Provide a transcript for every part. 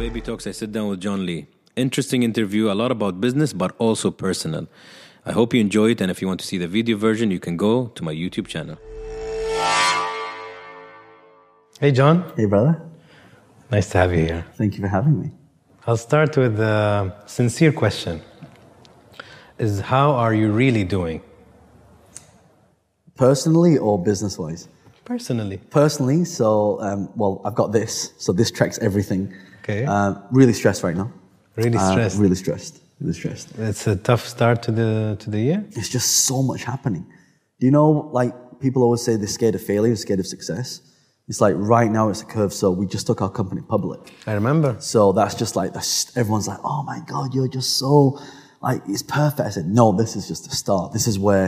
Baby Talks, I sit down with John Lee. Interesting interview, a lot about business, but also personal. I hope you enjoy it, and if you want to see the video version, you can go to my YouTube channel. Hey, John. Hey, brother. Nice to have you here. Thank you for having me. I'll start with a sincere question. Is how are you really doing? Personally or business wise? Personally. Personally, so, um, well, I've got this. So this tracks everything. Okay. Uh, really stressed right now. Really Uh, stressed. really stressed. Really stressed. It's a tough start to the to the year. It's just so much happening. Do you know, like, people always say they're scared of failure, scared of success? It's like right now it's a curve, so we just took our company public. I remember. So that's just like, that's, everyone's like, oh my God, you're just so, like, it's perfect. I said, no, this is just the start. This is where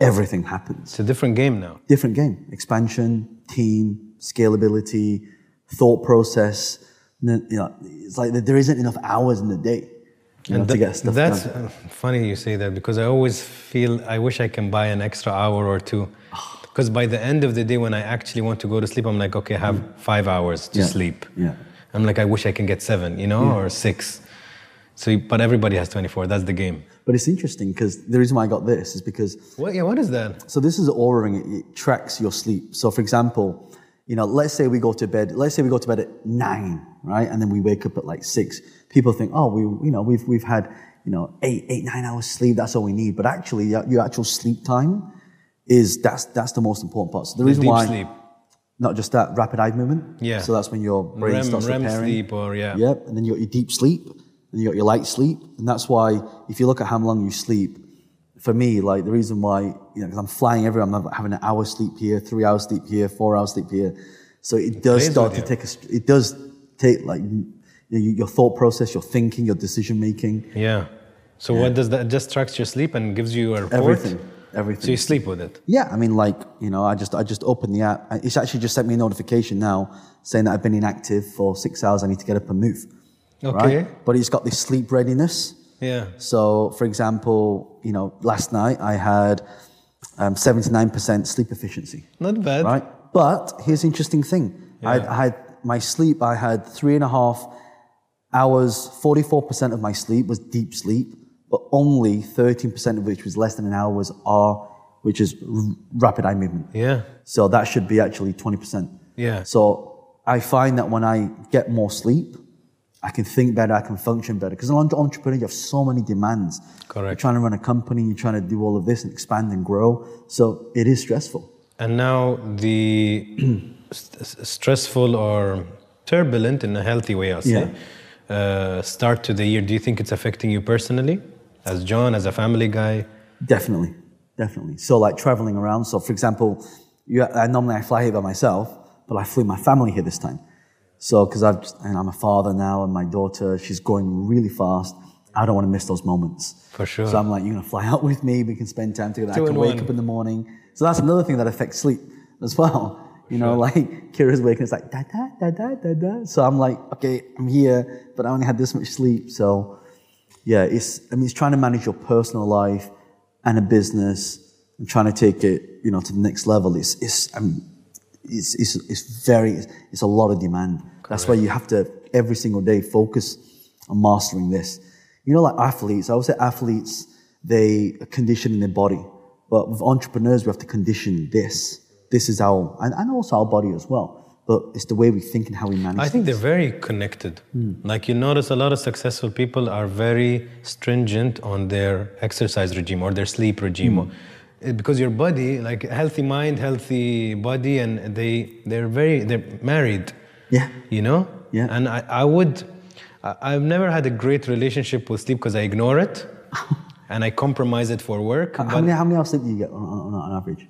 everything happens. It's a different game now. different game expansion team scalability thought process You know it's like that there isn't enough hours in the day you know, to get stuff that's done uh, funny you say that because I always feel I wish I can buy an extra hour or two. Because by the end of the day, when I actually want to go to sleep, I'm like, okay, I have five hours to Yeah. sleep. Yeah. I'm like, I wish I can get seven, you know, or six. So, but everybody has 24. That's the game. but it's interesting because the reason why i got this is because What? Yeah. What is that? so this is Oura ring it, it tracks your sleep so for example you know let's say we go to bed let's say we go to bed at nine right and then we wake up at like six people think oh we you know we've we've had you know eight eight nine hours sleep that's all we need but actually your, actual sleep time is that's that's the most important part so the, The reason why sleep. not just that rapid eye movement. Yeah. So that's when your brain REM, starts REM repairing. sleep or yeah. Yep. And then you got your deep sleep, and you got your light sleep, and that's why if you look at how long you sleep, for me, like the reason why, you know, because I'm flying everywhere, I'm having an hour sleep here, three hours sleep here, four hours sleep here. So it does start to you. take a, it does take like your, your thought process, your thinking, your decision making, Yeah. So what does that? Just tracks your sleep and gives you a report. everything, everything. So you sleep with it. Yeah, I mean, like you know, I just I just opened the app. It's actually just sent me a notification now saying that I've been inactive for six hours. I need to get up and move. Okay. Right? But it's got this sleep readiness. Yeah. So, for example, you know, last night I had um, 79% sleep efficiency. Not bad. Right. But here's the interesting thing. I, I had my sleep. I had three and a half hours. 44% of my sleep was deep sleep, but only 13% of which was less than an hour was R, which is r- rapid eye movement. Yeah. So that should be actually 20%. Yeah. So I find that when I get more sleep, I can think better, I can function better. Because as an entrepreneur, you have so many demands. Correct. You're trying to run a company, you're trying to do all of this and expand and grow. So it is stressful. And now the st- st- stressful or turbulent in a healthy way, I'll say, uh, start to the year. Do you think it's affecting you personally, as John, as a family guy? Definitely, definitely. So like traveling around. So for example, you, I, normally I fly here by myself, but I flew my family here this time. So because I've and I'm a father now, and my daughter she's growing really fast. I don't want to miss those moments. For sure. So I'm like, you're gonna fly out with me. We can spend time together. Two I can wake one. up in the morning. So that's another thing that affects sleep as well. You know, like Kira's waking, it's like da da da da da da. So I'm like, okay, I'm here, but I only had this much sleep. So yeah, it's I mean, it's trying to manage your personal life and a business and trying to take it, you know, to the next level. It's it's I mean, it's it's, it's very it's, a lot of demand. That's why you have to every single day focus on mastering this. You know, like athletes, I would say athletes they condition in their body, but with entrepreneurs we have to condition this. This is our and, and also our body as well. But it's the way we think and how we manage. I think they're very connected. Like you notice, a lot of successful people are very stringent on their exercise regime or their sleep regime, eh, because your body, like healthy mind, healthy body, and they they're very they're married. Yeah. You know. Yeah. And I, I would, I, I've never had a great relationship with sleep because I ignore it, and I compromise it for work. How many how many hours sleep do you get on, on, on average?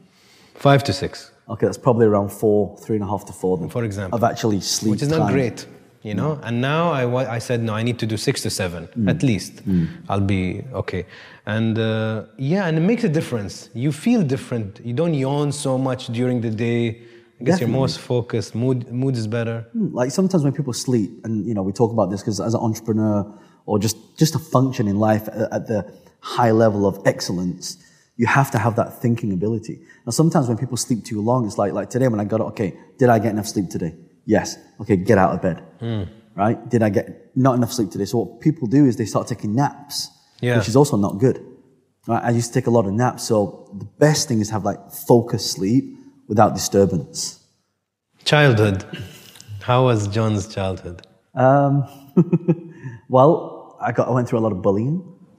five to six. Okay, that's probably around four, three and a half to four. Then, For example. of actually sleep, which is not time. great you know? And now I, I said no i need to do six to seven mm. at least. Mm. I'll be okay. And uh, yeah and it makes a difference. You feel different. You don't yawn so much during the day. I guess Definitely. you're most focused. Mood mood is better. Mm, like sometimes when people sleep, and you know, we talk about this because as an entrepreneur or just just a function in life at, at the high level of excellence, you have to have that thinking ability. Now, sometimes when people sleep too long, it's like like today when I got up, okay, did I get enough sleep today? Yes. Okay, get out of bed. right? Did I get not enough sleep today? So what people do is they start taking naps, Yeah. which is also not good. Right? I used to take a lot of naps. So the best thing is have like focused sleep without disturbance. Childhood. How was John's childhood? Um, well, I got I went through a lot of bullying.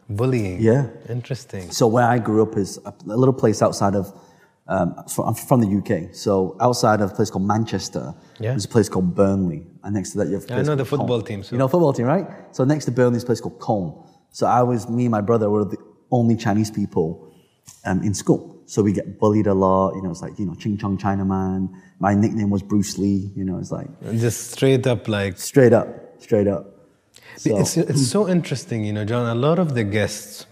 Bullying. Yeah. Interesting. So where I grew up is a little place outside of. Um, fr- I'm from the UK, so outside of a place called Manchester, Yeah. there's a place called Burnley, and next to that you have. a I know the football Colne. team, so- You know football team, right? So next to Burnley is a place called Colne. So I was me and my brother were the only Chinese people um, in school. So we get bullied a lot. You know, it's like you know Ching Chong Chinaman. My nickname was Bruce Lee. You know, it's like Just straight up like straight up, straight up. So, It's, it's so interesting, you know, John. A lot of the guests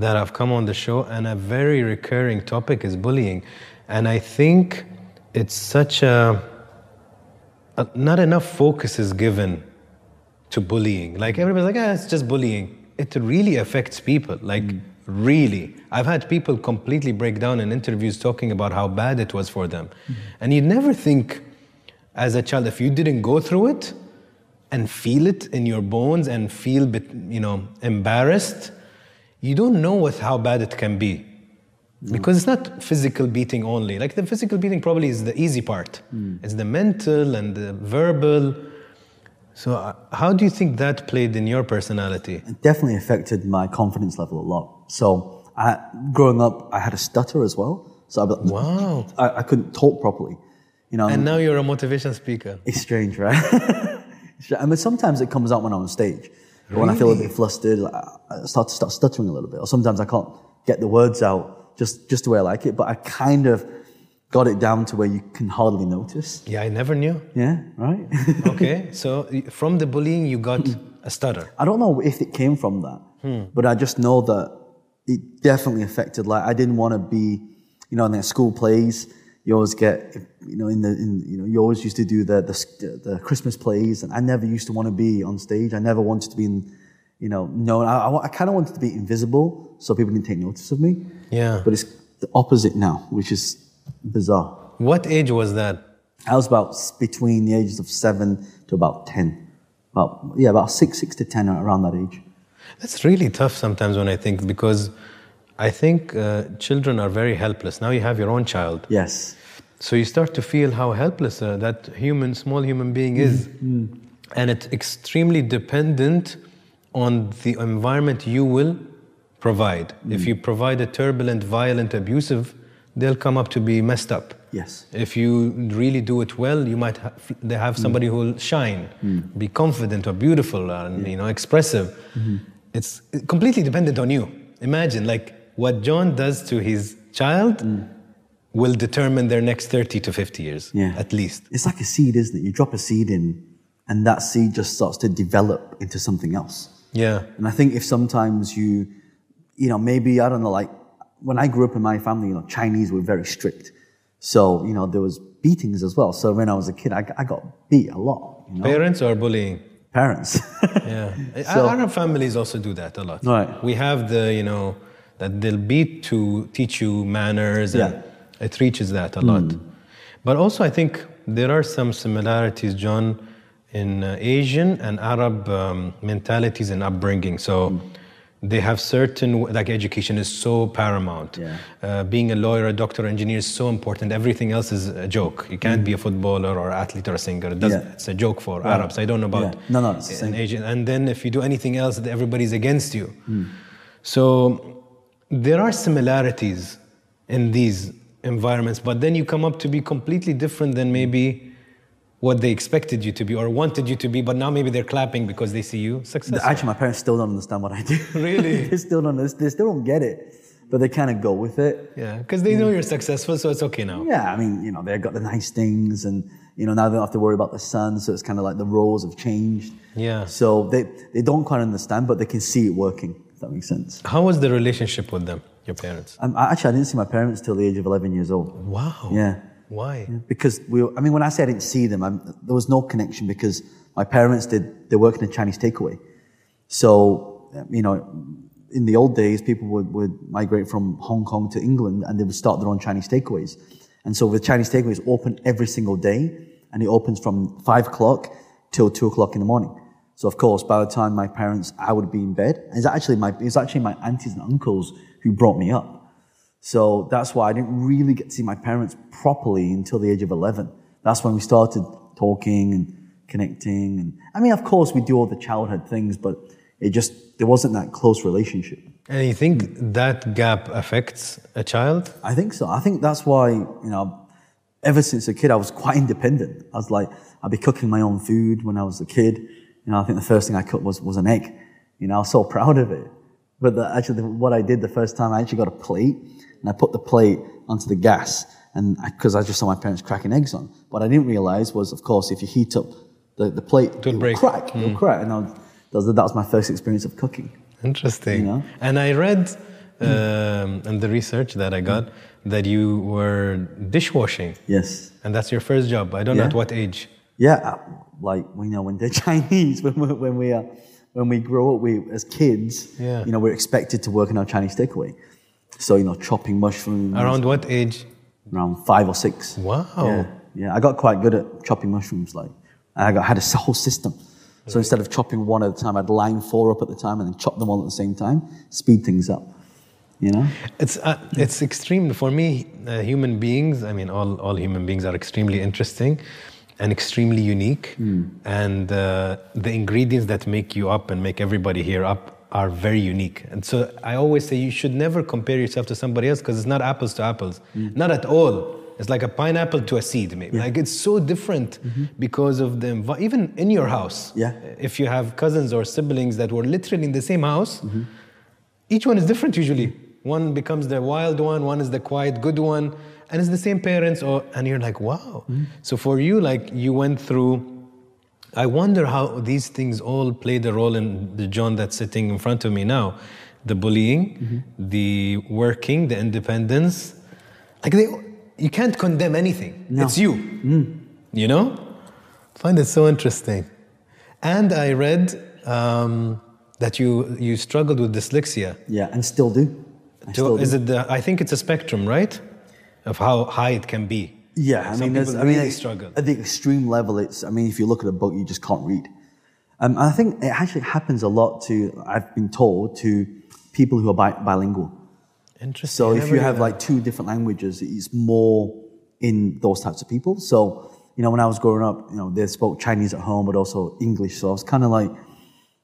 that have come on the show, and a very recurring topic is bullying. And I think it's such a, a not enough focus is given to bullying. Like everybody's like, ah, it's just bullying. It really affects people. Like really, I've had people completely break down in interviews talking about how bad it was for them, and you never think as a child if you didn't go through it and feel it in your bones and feel bit, you know embarrassed you don't know what how bad it can be because it's not physical beating only like the physical beating probably is the easy part it's the mental and the verbal so uh, how do you think that played in your personality it definitely affected my confidence level a lot. So I, growing up, I had a stutter as well. So I'd like, Wow. I, I couldn't talk properly. You know, and now you're a motivation speaker it's strange, right? I mean, sometimes it comes out when I'm on stage. But When I feel a bit flustered, like, I start to start stuttering a little bit. Or sometimes I can't get the words out just, just the way I like it. But I kind of got it down to where you can hardly notice. yeah i never knew Yeah, right? okay so from the bullying you got hmm. a stutter I don't know if it came from that, hmm. but I just know that it definitely affected. Like, I didn't want to be, you know, in the school plays. You always get, you know, in the, in, you know, you always used to do the, the the Christmas plays, and I never used to want to be on stage. I never wanted to be in, you know, known. I, I, I kind of wanted to be invisible so people didn't take notice of me. yeah But it's the opposite now, which is bizarre. what age was that I was about between the ages of seven to about ten. About yeah, about six, six to ten, around that age. That's really tough sometimes when I think because I think uh, children are very helpless. Now you have your own child, Yes. so you start to feel how helpless uh, that human, small human being is, mm, mm. and it's extremely dependent on the environment you will provide. Mm. If you provide a turbulent, violent, abusive, they'll come up to be messed up. Yes. If you really do it well, you might have, they have somebody who will shine, be confident or beautiful and you know expressive. Mm-hmm. It's completely dependent on you. Imagine like what John does to his child mm. will determine their next 30 to 50 years Yeah. at least. It's like a seed, isn't it? You drop a seed in, and that seed just starts to develop into something else. Yeah. And I think if sometimes you, you know, maybe, I don't know, like when I grew up in my family, you know, Chinese were very strict. So, you know, there was beatings as well. So when I was a kid, I, I got beat a lot, you know, Parents or bullying? parents. Yeah. So- Arab families also do that a lot. Right. We have the, you know, that they'll be to teach you manners and Yeah. It reaches that a lot. But also I think there are some similarities, John, in uh, Asian and Arab um, mentalities and upbringing. So Hmm. they have certain, like education is so paramount. Yeah. Uh, being a lawyer, a doctor, engineer is so important. Everything else is a joke. You can't be a footballer or athlete or a singer. It. Yeah. It's a joke for Arabs. I don't know about Yeah. No, no, it's an. Asian. And then if you do anything else, everybody's against you. Hmm. So there are similarities in these environments, but then you come up to be completely different than maybe what they expected you to be or wanted you to be, but now maybe they're clapping because they see you successful. Actually, my parents still don't understand what I do. Really? they still don't, they still don't get it, but they kind of go with it. yeah, because they know you're successful, so it's okay now. Yeah, I mean, you know, they've got the nice things, and you know, now they don't have to worry about the son, so it's kind of like the roles have changed. Yeah. So they they don't quite understand, but they can see it working. If that makes sense. How was the relationship with them, your parents? Um, actually, I didn't see my parents till the age of eleven years old. Wow. Yeah. Why? Because we, were, I mean, when I say I didn't see them, I'm, there was no connection because my parents did. They worked in a Chinese takeaway, so um, you know, in the old days, people would, would migrate from Hong Kong to England and they would start their own Chinese takeaways. And so the Chinese takeaways open every single day, and it opens from five o'clock till two o'clock in the morning. So of course, by the time my parents, I would be in bed. It's actually my, it's actually my aunties and uncles who brought me up. So that's why I didn't really get to see my parents properly until the age of 11. That's when we started talking and connecting. And I mean, of course, we do all the childhood things, but it just, there wasn't that close relationship. And you think that gap affects a child? I think so. I think that's why, you know, ever since a kid, I was quite independent. I was like, I'd be cooking my own food when I was a kid. You know, I think the first thing I cooked was, was an egg. You know, I was so proud of it. But the, actually, the, what I did the first time, I actually got a plate and I put the plate onto the gas and because I, I, just saw my parents cracking eggs on. What I didn't realize was, of course, if you heat up the, the plate, it will break. crack. Mm. It will crack. And I was, that, was, my first experience of cooking. Interesting. You know? And I read um, in the research that I got that you were dishwashing. Yes. And that's your first job. I don't yeah. know at what age. Yeah, like you know when they're Chinese, when we when we uh, when we grow up, we as kids, yeah. you know, we're expected to work in our Chinese takeaway. So you know, chopping mushrooms. Around what age? Around five or six. Wow. Yeah, yeah. I got quite good at chopping mushrooms. Like I got had a whole system. So instead of chopping one at a time, I'd line four up at the time and then chop them all at the same time, speed things up. You know? It's, uh, it's extreme. For me, uh, human beings, I mean, all, all human beings are extremely interesting and extremely unique. Mm. And uh, the ingredients that make you up and make everybody here up are very unique. And so I always say you should never compare yourself to somebody else because it's not apples to apples, mm. not at all. It's like a pineapple to a seed, maybe. Yeah. Like it's so different mm-hmm. because of the env- even in your house. Yeah. If you have cousins or siblings that were literally in the same house, mm-hmm. each one is different usually. One becomes the wild one, one is the quiet good one, and it's the same parents. Or and you're like, wow. Mm-hmm. So for you, like you went through. I wonder how these things all played a role in the John that's sitting in front of me now. The bullying, mm-hmm. the working, the independence. Like they you can't condemn anything. No. It's you. Mm. You know? I find it so interesting. And I read um, that you you struggled with dyslexia. Yeah, and still do. I still is do. it the? I think it's a spectrum, right? Of how high it can be. Yeah, I Some mean, people I mean, struggle. At the extreme level, it's. I mean, if you look at a book, you just can't read. Um, I think it actually happens a lot to. I've been told to people who are bi- bilingual. Interesting. So if you have like two different languages, it's more in those types of people. So, you know, when I was growing up, you know, they spoke Chinese at home, but also English. So I was kind of like,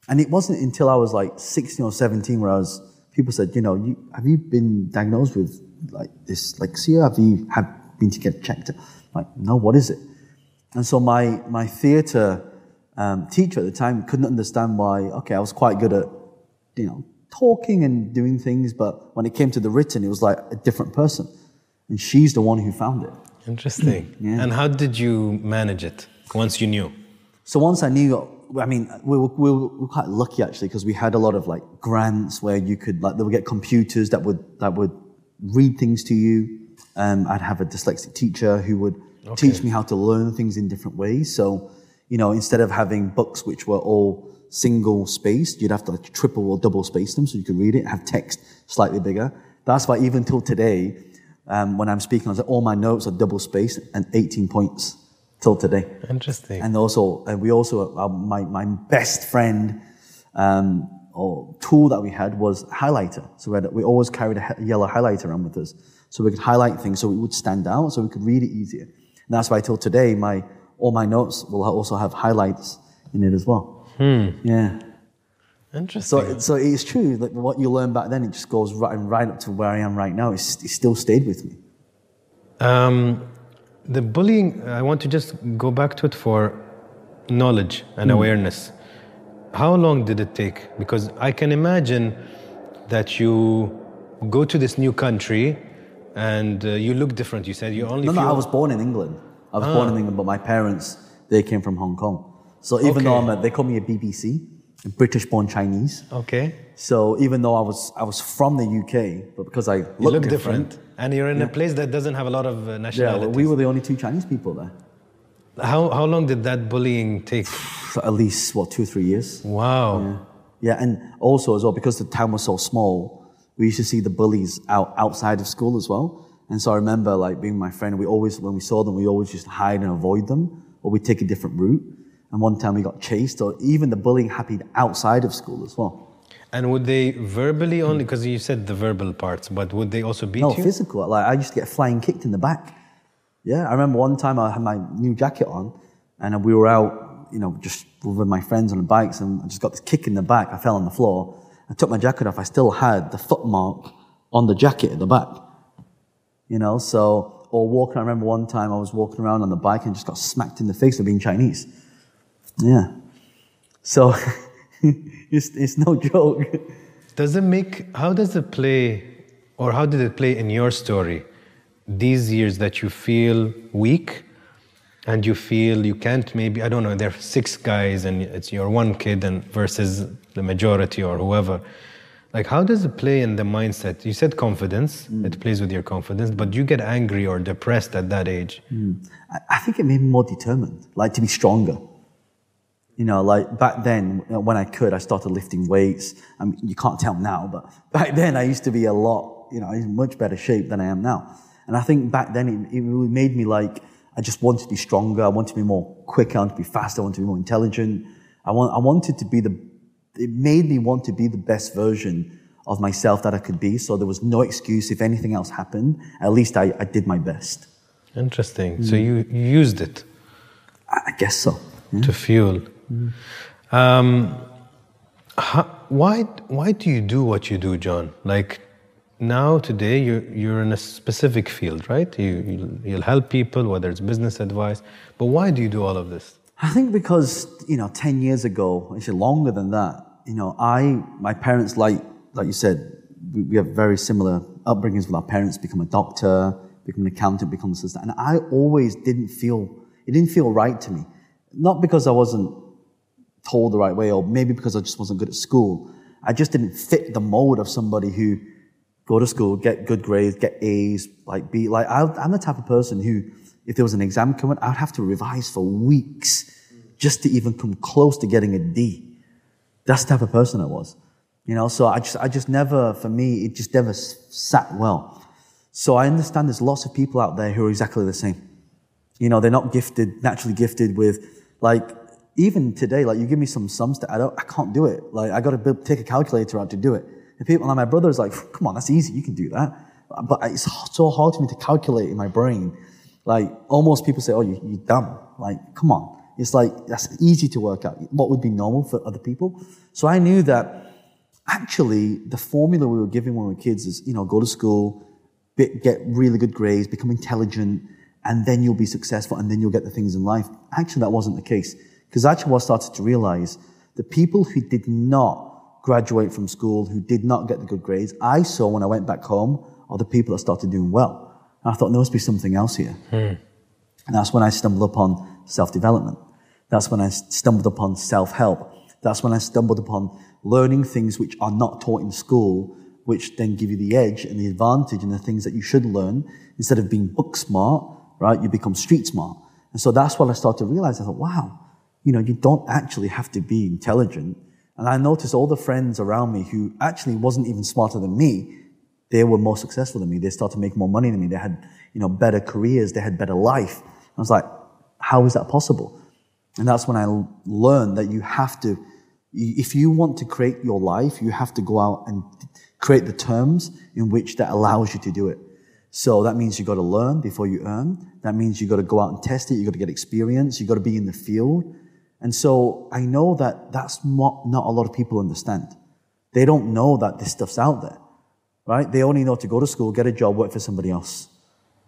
and it wasn't until I was like 16 or 17 where I was, people said, you know, you, have you been diagnosed with like dyslexia? Have you have been to get checked? Like, no, what is it? And so my, my theater um, teacher at the time couldn't understand why, okay, I was quite good at, you know, talking and doing things, but when it came to the written, it was like a different person. And she's the one who found it. Interesting. yeah. And how did you manage it once you knew? So once I knew, I mean, we were, we were quite lucky actually because we had a lot of like grants where you could like they would get computers that would that would read things to you. Um, I'd have a dyslexic teacher who would okay. teach me how to learn things in different ways. So, you know, instead of having books which were all single spaced. You'd have to like triple or double space them so you could read it, have text slightly bigger. That's why even till today, um, when I'm speaking, I say all my notes are double spaced and 18 points till today. Interesting. And also, and we also, uh, my, my best friend, um, or tool that we had was highlighter. So we, had, we always carried a yellow highlighter around with us. So we could highlight things so it would stand out, so we could read it easier. And that's why till today, my, all my notes will also have highlights in it as well. Hmm. Yeah. Interesting. So, so it's true that what you learned back then, it just goes right, right up to where I am right now. It's, it still stayed with me. Um, the bullying, I want to just go back to it for knowledge and mm. awareness. How long did it take? Because I can imagine that you go to this new country and uh, you look different. You said you only. No, no, I was born in England. I was ah. born in England, but my parents they came from Hong Kong. So even okay. though I'm a, they call me a BBC, a British-born Chinese. Okay. So even though I was I was from the UK, but because I look, look different, different, and you're in yeah. a place that doesn't have a lot of uh, nationalities. Yeah, well, we were the only two Chinese people there. How how long did that bullying take? At least what two or three years. Wow. Yeah. yeah, and also as well because the town was so small, we used to see the bullies out outside of school as well. And so I remember like being my friend, we always when we saw them, we always just hide and avoid them, or we take a different route. And one time we got chased, or even the bullying happened outside of school as well. And would they verbally hmm. only, because you said the verbal parts, but would they also beat No, you? physical. Like I used to get flying kicked in the back. Yeah, I remember one time I had my new jacket on, and we were out, you know, just with my friends on the bikes, and I just got this kick in the back. I fell on the floor. I took my jacket off. I still had the foot mark on the jacket at the back. You know, so or walking. I remember one time I was walking around on the bike and just got smacked in the face for being Chinese. Yeah. So it's it's no joke. Does it make, how does it play, or how did it play in your story? These years that you feel weak and you feel you can't maybe, I don't know, there are six guys and it's your one kid and versus the majority or whoever. Like, how does it play in the mindset? You said confidence, mm. it plays with your confidence, but you get angry or depressed at that age. Mm. I, I think it made me more determined, like to be stronger. You know, like back then uh, when I could, I started lifting weights. I mean, you can't tell now, but back then I used to be a lot, you know, in much better shape than I am now. And I think back then it, it really made me like, I just wanted to be stronger. I wanted to be more quicker. I wanted to be faster. I wanted to be more intelligent. I want, I wanted to be the, it made me want to be the best version of myself that I could be. So there was no excuse. If anything else happened, at least I, I did my best. Interesting. So you, you used it. I, I guess so. to fuel. Um, how, why why do you do what you do, John? Like now today you're you're in a specific field, right? You you'll, you'll help people, whether it's business advice. But why do you do all of this? I think because, you know, 10 years ago, actually longer than that, you know, I, my parents, like, like you said, we, we have very similar upbringings with our parents, become a doctor, become an accountant, become a assistant. And I always didn't feel, it didn't feel right to me. Not because I wasn't told the right way or maybe because I just wasn't good at school. I just didn't fit the mold of somebody who go to school, get good grades, get A's, like be like, I, I'm the type of person who, if there was an exam coming, I would have to revise for weeks just to even come close to getting a D. That's the type of person I was. You know, so I just, I just never, for me, it just never sat well. So I understand there's lots of people out there who are exactly the same. You know, they're not gifted, naturally gifted with, like, even today, like, you give me some sums that I don't, I can't do it. Like, I gotta take a calculator out to do it. And people, like my brother's like, come on, that's easy, you can do that. But it's so hard for me to calculate in my brain. Like, almost people say, oh, you, you're dumb. Like, come on. It's like, that's easy to work out. What would be normal for other people? So I knew that actually the formula we were giving when we were kids is, you know, go to school, get really good grades, become intelligent, and then you'll be successful, and then you'll get the things in life. Actually, that wasn't the case. Because actually, what I started to realize, the people who did not graduate from school, who did not get the good grades, I saw when I went back home are the people that started doing well. And I thought there must be something else here. Hmm. And that's when I stumbled upon self-development. That's when I stumbled upon self-help. That's when I stumbled upon learning things which are not taught in school, which then give you the edge and the advantage and the things that you should learn. Instead of being book smart, right, you become street smart. And so that's what I started to realize. I thought, wow, you know, you don't actually have to be intelligent. And I noticed all the friends around me who actually wasn't even smarter than me, they were more successful than me. They started to make more money than me. They had, you know, better careers. They had better life. I was like, how is that possible? And that's when I learned that you have to, if you want to create your life, you have to go out and create the terms in which that allows you to do it. So that means you got to learn before you earn. That means you got to go out and test it. You got to get experience. You got to be in the field. And so I know that that's not, not a lot of people understand. They don't know that this stuff's out there, right? They only know to go to school, get a job, work for somebody else.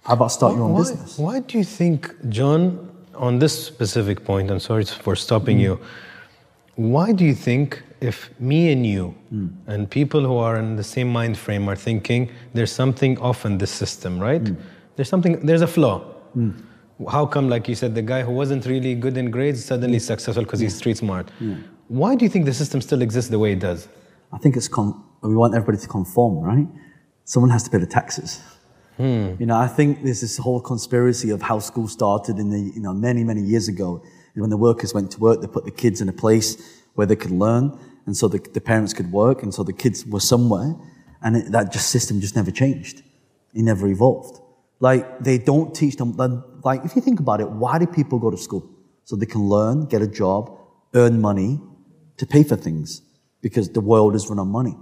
How about start your own why, business? Why do you think, John, on this specific point, I'm sorry for stopping mm. you, why do you think if me and you mm. and people who are in the same mind frame are thinking there's something off in this system, right? Mm. There's something, there's a flaw. How come, like you said, the guy who wasn't really good in grades suddenly successful because he's street smart? Why do you think the system still exists the way it does? I think it's con- we want everybody to conform, right? Someone has to pay the taxes. Hmm. You know, I think there's this whole conspiracy of how school started in the, you know, many, many years ago. When the workers went to work, they put the kids in a place where they could learn, and so the, the parents could work, and so the kids were somewhere, and it, that just system just never changed. It never evolved. Like, they don't teach them, like, if you think about it, why do people go to school? so they can learn, get a job, earn money to pay for things because the world is run on money.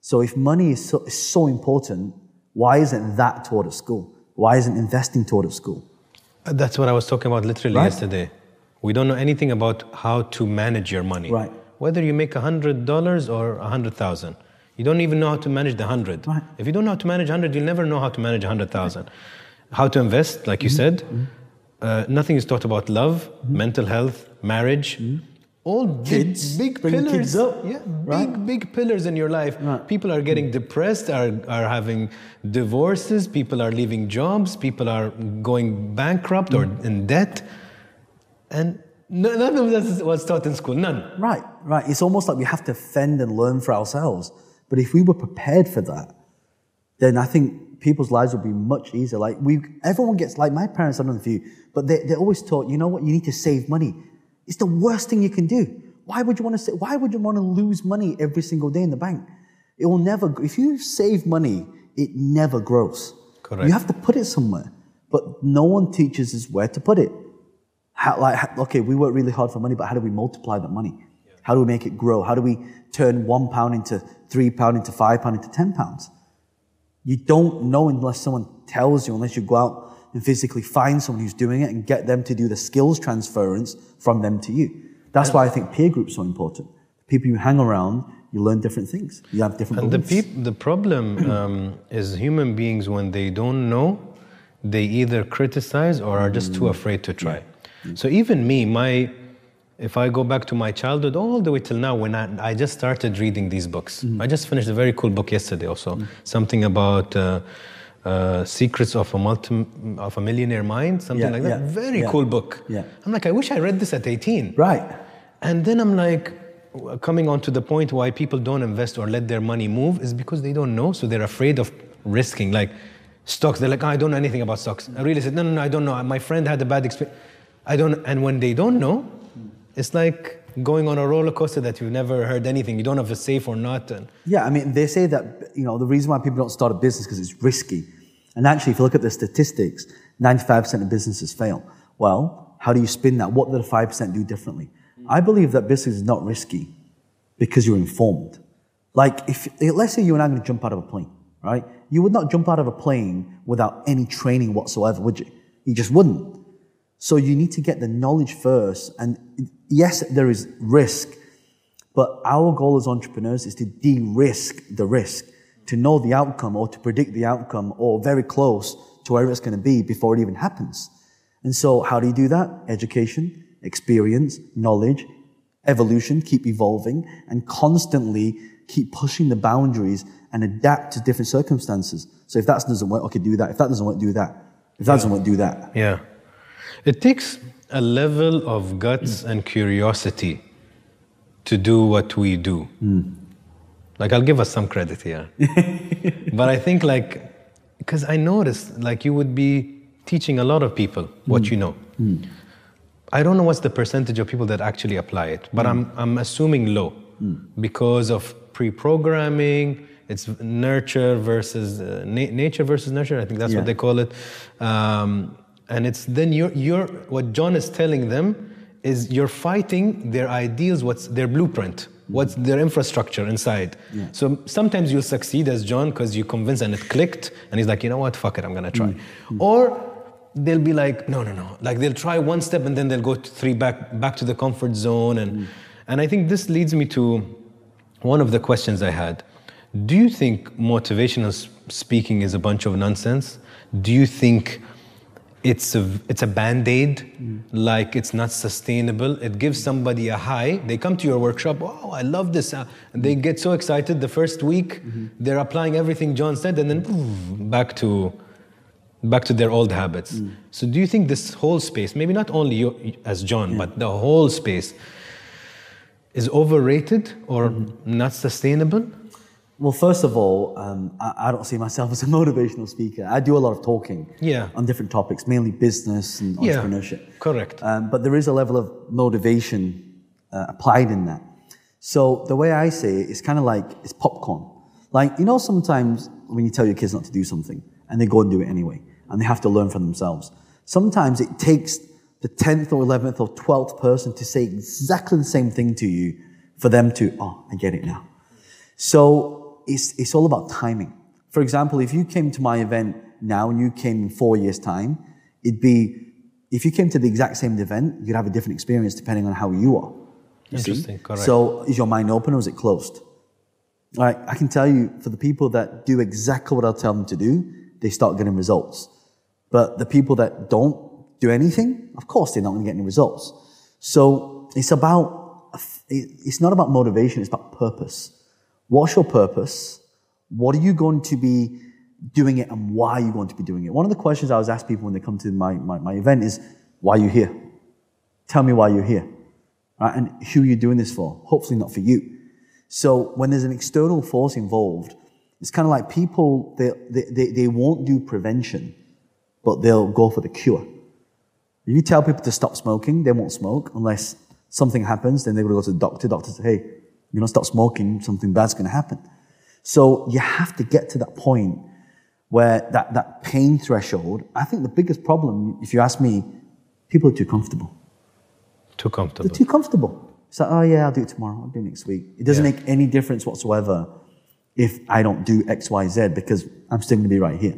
So if money is so, is so important, why isn't that taught at school? Why isn't investing taught at school? Uh, That's what I was talking about literally Right. yesterday. We don't know anything about how to manage your money. Right. Whether you make $100 or 100,000. You don't even know how to manage the 100. Right. If you don't know how to manage 100, you'll never know how to manage 100,000. How to invest, like you Mm-hmm. said. Mm-hmm. Uh, nothing is taught about love, mm-hmm. mental health, marriage. Mm-hmm. All big, Kids, big the pillars. kids up, Yeah, right? big, big pillars in your life. Right. People are getting depressed, are, are having divorces, people are leaving jobs, people are going bankrupt or in debt. And none of this was taught in school, none. Right, right. It's almost like we have to fend and learn for ourselves. But if we were prepared for that, then I think people's lives would be much easier. Like we, everyone gets like my parents. I don't know if you, but they they always taught you know what you need to save money. It's the worst thing you can do. Why would you want to say? Why would you want to lose money every single day in the bank? It will never. If you save money, it never grows. Correct. You have to put it somewhere, but no one teaches us where to put it. How, like, okay, we work really hard for money, but how do we multiply that money? How do we make it grow? How do we turn one pound into three pound, into five pound, into ten pounds? You don't know unless someone tells you, unless you go out and physically find someone who's doing it and get them to do the skills transference from them to you. That's why I think peer groups are so important. People you hang around, you learn different things. You have different And the, peop- the problem um, is human beings, when they don't know, they either criticize or are just too afraid to try. So even me, my, if I go back to my childhood all the way till now, when I, I just started reading these books, I just finished a very cool book yesterday also, something about uh, uh, secrets of a multi, of a millionaire mind, something Yeah, like that. yeah, Very yeah, cool book. yeah. I'm like, I wish I read this at 18. Right. And then I'm like, coming on to the point why people don't invest or let their money move is because they don't know, so they're afraid of risking. Like stocks, they're like, "Oh, I don't know anything about stocks. I really said, no, no, no, I don't know. My friend had a bad experience. I don't. And when they don't know, it's like going on a roller coaster that you've never heard anything. You don't if it's safe or not. And Yeah, I mean, they say that, you know, the reason why people don't start a business because it's risky. And actually, if you look at the statistics, 95% of businesses fail. Well, how do you spin that? What do the 5% do differently? I believe that business is not risky because you're informed. Like, if, let's say you and I are going to jump out of a plane, right? You would not jump out of a plane without any training whatsoever, would you? You just wouldn't. So you need to get the knowledge first. And yes, there is risk, but our goal as entrepreneurs is to de-risk the risk, to know the outcome or to predict the outcome or very close to where it's going to be before it even happens. And so how do you do that? Education, experience, knowledge, evolution, keep evolving and constantly keep pushing the boundaries and adapt to different circumstances. So if that doesn't work, okay, do that. If that doesn't work, do that. If that doesn't work, do that. yeah, it takes a level of guts and curiosity to do what we do. Like I'll give us some credit here, but I think like because I noticed like you would be teaching a lot of people what you know. I don't know what's the percentage of people that actually apply it, but I'm I'm assuming low because of pre-programming. It's nurture versus uh, na- nature versus nurture. I think that's Yeah. what they call it. Um, and it's then you're, you're what John is telling them is you're fighting their ideals, what's their blueprint, what's their infrastructure inside. So sometimes you'll succeed as John because you convince and it clicked, and he's like, you know what, fuck it, I'm gonna try. Mm-hmm. Or they'll be like, no, no, no. Like they'll try one step and then they'll go to three back back to the comfort zone. And mm-hmm. and I think this leads me to one of the questions I had. Do you think motivational speaking is a bunch of nonsense? Do you think it's a it's a band-aid mm. like it's not sustainable. It gives somebody a high. They come to your workshop oh i love this uh, and they get so excited the first week mm-hmm. they're applying everything john said and then poof, back to back to their old habits. Mm. So do you think this whole space maybe not only you as john but the whole space is overrated or mm-hmm. not sustainable Well, first of all, um, I, I don't see myself as a motivational speaker. I do a lot of talking Yeah. on different topics, mainly business and Yeah, entrepreneurship. correct. Um, but there is a level of motivation uh, applied in that. So the way I say it is kind of like it's popcorn. Like you know, sometimes when you tell your kids not to do something and they go and do it anyway, and they have to learn for themselves. Sometimes it takes the 10th or 11th or 12th person to say exactly the same thing to you for them to, oh, I get it now. So it's, it's all about timing. For example, if you came to my event now and you came in four years' time, it'd be, if you came to the exact same event, you'd have a different experience depending on how you are. You Interesting, correct. So is your mind open or is it closed? All right, I can tell you for the people that do exactly what I'll tell them to do, they start getting results. But the people that don't do anything, of course they're not going to get any results. So it's about, it's not about motivation, it's about purpose. What's your purpose? What are you going to be doing it and why are you going to be doing it? One of the questions I always ask people when they come to my, my, my event is, why are you here? Tell me why you're here. Right? And who are you doing this for? Hopefully not for you. So when there's an external force involved, it's kind of like people, they, they, they, won't do prevention, but they'll go for the cure. If you tell people to stop smoking, they won't smoke unless something happens, then they're going to go to the doctor. Doctor say, hey, you don't stop smoking, something bad's going to happen. So you have to get to that point where that, that pain threshold, I think the biggest problem, if you ask me, people are too comfortable. Too comfortable. They're too comfortable. It's like, oh yeah, I'll do it tomorrow. I'll do it next week. It doesn't Yeah. make any difference whatsoever if I don't do X, Y, Z because I'm still going to be right here.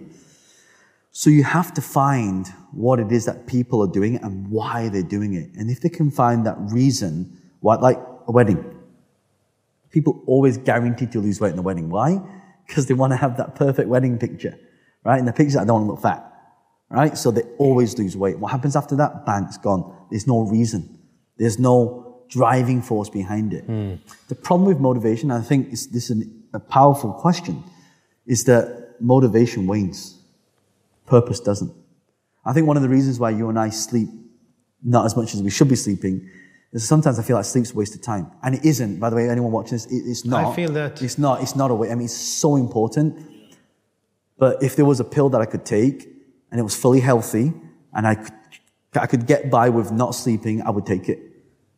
So you have to find what it is that people are doing and why they're doing it. And if they can find that reason, why, like a wedding. People always guaranteed to lose weight in the wedding. Why? Because they want to have that perfect wedding picture, right? In the picture, I don't want to look fat, right? So they always lose weight. What happens after that? Bang, it's gone. There's no reason. There's no driving force behind it. Hmm. The problem with motivation, I think is, this is a powerful question, is that motivation wanes. Purpose doesn't. I think one of the reasons why you and I sleep not as much as we should be sleeping sometimes I feel like sleep's a waste of time. And it isn't, by the way, anyone watching this, it, it's not. I feel that. It's not, it's not a way. I mean, it's so important. But if there was a pill that I could take and it was fully healthy and I could, I could get by with not sleeping, I would take it.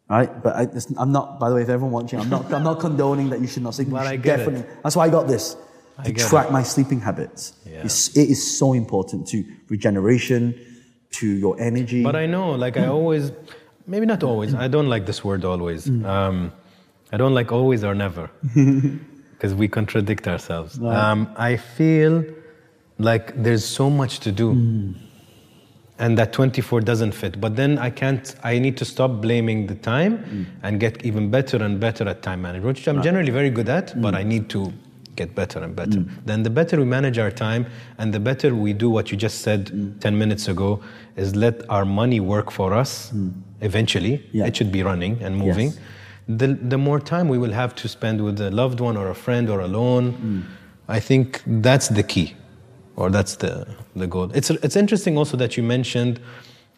Right? But I, I'm not, by the way, if everyone watching, I'm not, I'm not condoning that you should not sleep. But I get it. definitely, that's why I got this. To track it. my sleeping habits. Yeah. It's, it is so important to regeneration, to your energy. But I know, like I always, maybe not always. I don't like this word always. Um, I don't like always or never, because we contradict ourselves. Um, I feel like there's so much to do, and that 24 doesn't fit. But then I can't. I need to stop blaming the time and get even better and better at time management, which I'm generally very good at. But I need to get better and better. Mm. Then the better we manage our time and the better we do what you just said mm. 10 minutes ago is let our money work for us mm. eventually. Yeah. It should be running and moving. Yes. The, the more time we will have to spend with a loved one or a friend or alone, I think that's the key or that's the, the goal. It's, it's interesting also that you mentioned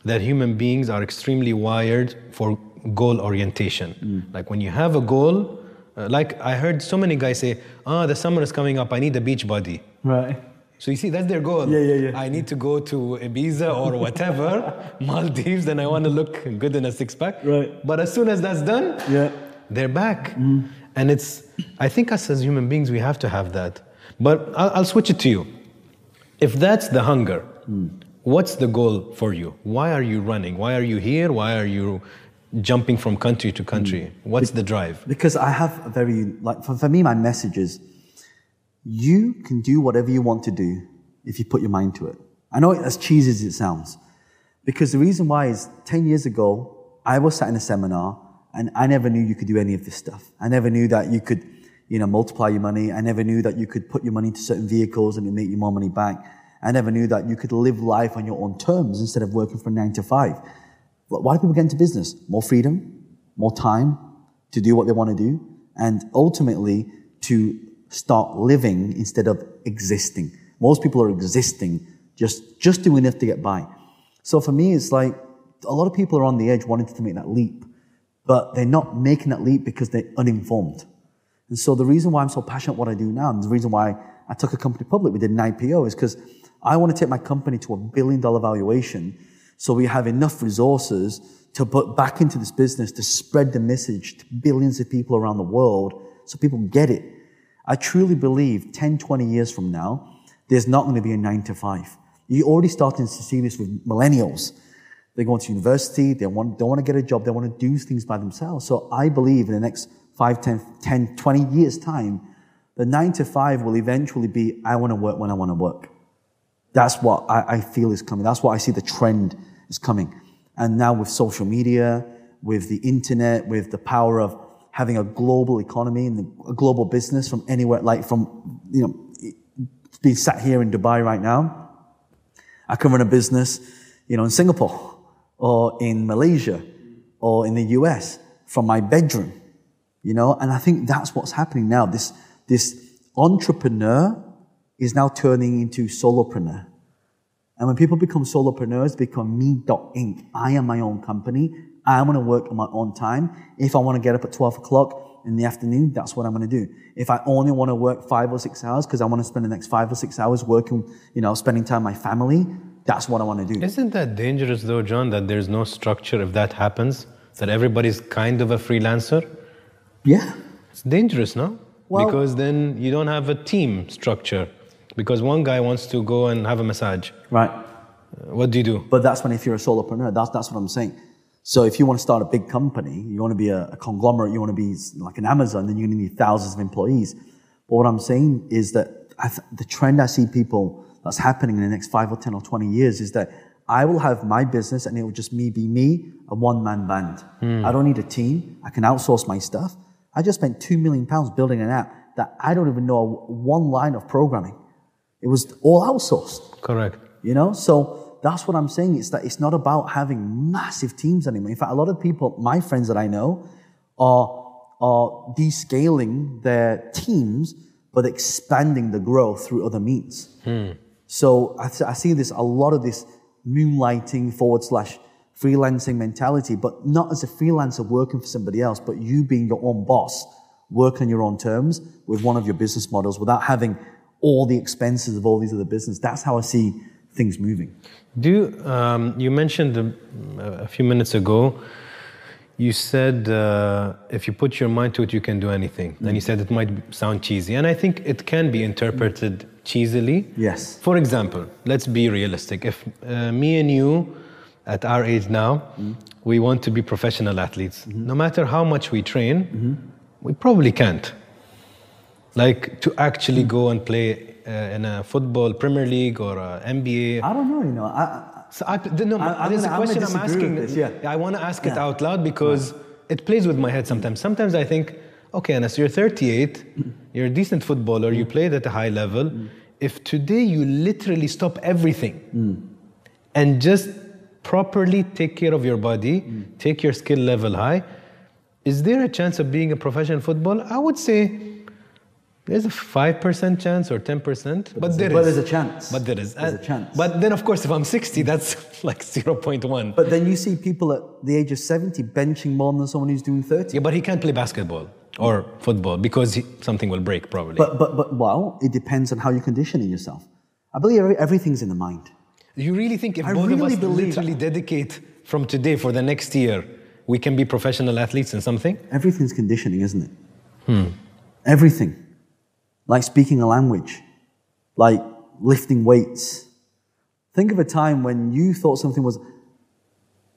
that human beings are extremely wired for goal orientation. Like when you have a goal, uh, like I heard so many guys say, ah, the summer is coming up, I need a beach body. right. So you see, that's their goal. Yeah, yeah, yeah. I need to go to Ibiza or whatever, Maldives, and I want to look good in a six pack. Right. But as soon as that's done, Yeah. they're back. And it's, I think us as human beings, we have to have that. But I'll, I'll switch it to you. If that's the hunger, what's the goal for you? Why are you running? Why are you here? Why are you jumping from country to country? Mm. What's the drive? Because I have a very, like, for, for me, my message is you can do whatever you want to do if you put your mind to it. I know it, as cheesy as it sounds. Because the reason why is 10 years ago, I was sat in a seminar and I never knew you could do any of this stuff. I never knew that you could, you know, multiply your money. I never knew that you could put your money into certain vehicles and it make you more money back. I never knew that you could live life on your own terms instead of working from nine to five. Why do people get into business? More freedom, more time to do what they want to do, and ultimately to start living instead of existing. Most people are existing, just, just doing enough to get by. So for me, it's like a lot of people are on the edge wanting to make that leap, but they're not making that leap because they're uninformed. And so the reason why I'm so passionate what I do now, and the reason why I took a company public, we did an IPO, is because I want to take my company to a billion dollar valuation so we have enough resources to put back into this business to spread the message to billions of people around the world so people get it. I truly believe 10, 20 years from now, there's not going to be a nine to five. You're already starting to see this with millennials. They go to university, they want, they want to get a job, they want to do things by themselves. So I believe in the next 5, 10, 10 20 years' time, the 9 to 5 will eventually be I want to work when I want to work. That's what I, I feel is coming. That's what I see the trend is coming. And now with social media, with the internet, with the power of having a global economy and a global business from anywhere, like from, you know, being sat here in Dubai right now. I can run a business, you know, in Singapore or in Malaysia or in the US from my bedroom, you know, and I think that's what's happening now. This, this entrepreneur is now turning into solopreneur. And when people become solopreneurs, become me.inc. I am my own company. I want to work on my own time. If I want to get up at 12 o'clock in the afternoon, that's what I'm going to do. If I only want to work five or six hours because I want to spend the next five or six hours working, you know, spending time with my family, that's what I want to do. Isn't that dangerous though, John, that there's no structure if that happens? That everybody's kind of a freelancer? Yeah. It's dangerous, no? Well- because then you don't have a team structure. Because one guy wants to go and have a massage. Right. Uh, What do you do? But that's when if you're a solopreneur, that's, that's what I'm saying. So if you want to start a big company, you want to be a, a conglomerate, you want to be like an Amazon, then you're going to need thousands of employees. But what I'm saying is that I th- the trend I see people that's happening in the next five or 10 or 20 years is that I will have my business and it will just me be me, a one man band. I don't need a team. I can outsource my stuff. I just spent two million pounds building an app that I don't even know one line of programming. It was all outsourced. Correct. You know, so that's what I'm saying. It's that it's not about having massive teams anymore. In fact, a lot of people, my friends that I know, are are descaling their teams, but expanding the growth through other means. Hmm. So I, I see this a lot of this moonlighting forward slash freelancing mentality, but not as a freelancer working for somebody else, but you being your own boss, work on your own terms with one of your business models without having all the expenses of all these other business. That's how I see things moving. Do you, um, you mentioned a, a few minutes ago, you said uh, if you put your mind to it, you can do anything. And you said it might sound cheesy. And I think it can be interpreted cheesily. Yes. For example, let's be realistic. If uh, me and you, at our age now, we want to be professional athletes, no matter how much we train, we probably can't. Like to actually go and play uh, in a football Premier League or uh, a NBA. I don't know, you know. I, So I, no, I- I'm there's gonna- a I'm question gonna I'm asking. this, yeah. I want to ask it Yeah. out loud because it plays with my head sometimes. Sometimes I think, okay, Anas, you're 38, you're a decent footballer, you mm. played at a high level. Mm. If today you literally stop everything mm. and just properly take care of your body, take your skill level high, is there a chance of being a professional footballer? I would say there's a 5% chance or 10%, but, a- there is. but there's a chance. But there is. There's a And- chance. But then, of course, if I'm 60, that's like 0.1. but then you see people at the age of 70 benching more than someone who's doing 30. yeah, but he can't play basketball or football because he, something will break probably. But, but, but, well, it depends on how you're conditioning yourself. I believe everything's in the mind. you really think if I both really of us literally dedicate from today for the next year, we can be professional athletes in something? Everything's conditioning, isn't it? Hmm. Everything. Like speaking a language, like lifting weights. Think of a time when you thought something was.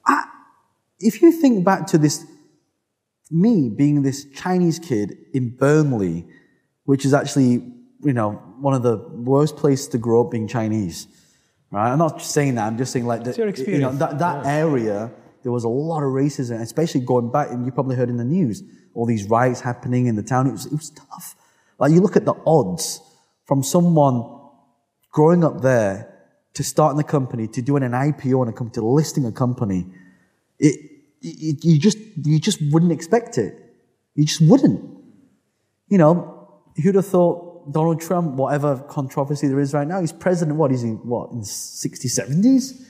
I, if you think back to this, me being this Chinese kid in Burnley, which is actually, you know, one of the worst places to grow up being Chinese. Right? I'm not saying that. I'm just saying like the, You know, that that area, there was a lot of racism, especially going back, and you probably heard in the news, all these riots happening in the town. It was, it was tough. Like you look at the odds from someone growing up there to starting a company, to doing an IPO in a company, to listing a company. It, it, you just, you just wouldn't expect it. You just wouldn't. You know, who'd have thought Donald Trump, whatever controversy there is right now, he's president, what, is he, what, in 60s, 70s?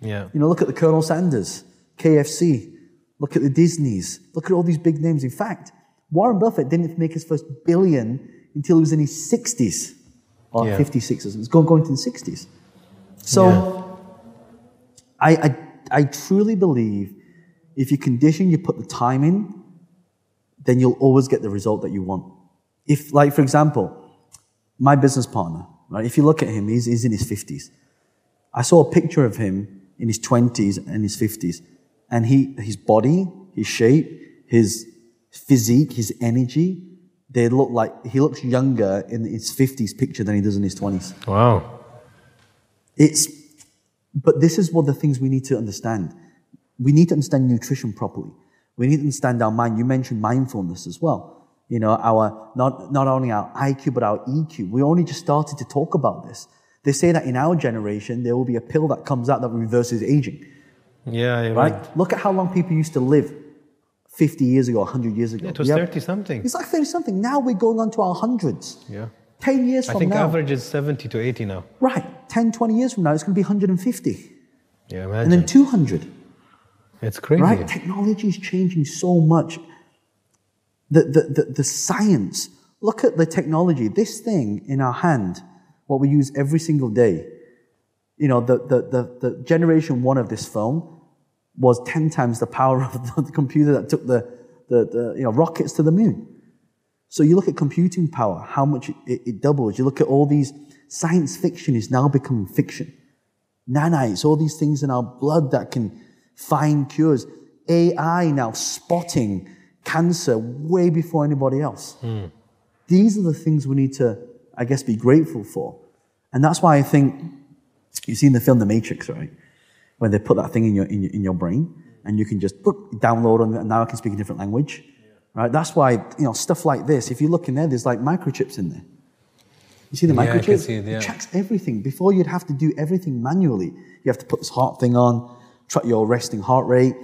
Yeah. You know, look at the Colonel Sanders, KFC, look at the Disneys, look at all these big names. In fact, Warren Buffett didn't make his first billion until he was in his 60s or Yeah. 56s. It was going, going to the 60s. So I, I, I truly believe if you condition, you put the time in, then you'll always get the result that you want. If, like, for example, my business partner, right? If you look at him, he's, he's in his 50s. I saw a picture of him in his 20s and his 50s. And he, his body, his shape, his physique, his energy, they look like he looks younger in his 50s picture than he does in his 20s. Wow. It's, but this is one of the things we need to understand. We need to understand nutrition properly. We need to understand our mind. You mentioned mindfulness as well. You know, our, not, not only our IQ, but our EQ. We only just started to talk about this. They say that in our generation, there will be a pill that comes out that reverses aging. Yeah, Right? right. Look at how long people used to live 50 years ago, 100 years ago. It was We have- 30 something. It's like 30 something. Now we're going on to our hundreds. Yeah. 10 years I from think now. average is 70 to 80 now. Right. 10, 20 years from now, it's going to be 150. Yeah, imagine. And then 200. it's crazy. Right? Technology is changing so much. The, the, the, the science, look at the technology. This thing in our hand, what we use every single day, you know, the, the, the, the generation one of this phone was 10 times the power of the computer that took the, the, the you know, rockets to the moon. So you look at computing power, how much it, it, it doubles. You look at all these, science fiction is now becoming fiction. Nanites, all these things in our blood that can find cures. AI now spotting cancer way before anybody else. Hmm. These are the things we need to, I guess, be grateful for. And that's why I think you see in the film The Matrix, right? When they put that thing in your, in your, in your brain and you can just download on it and now I can speak a different language. Right? That's why, you know, stuff like this, if you look in there, there's like microchips in there. You see the Yeah, I microchip? can see it, yeah. tracks everything. Before you'd have to do everything manually. You have to put this heart thing on, track your resting heart rate,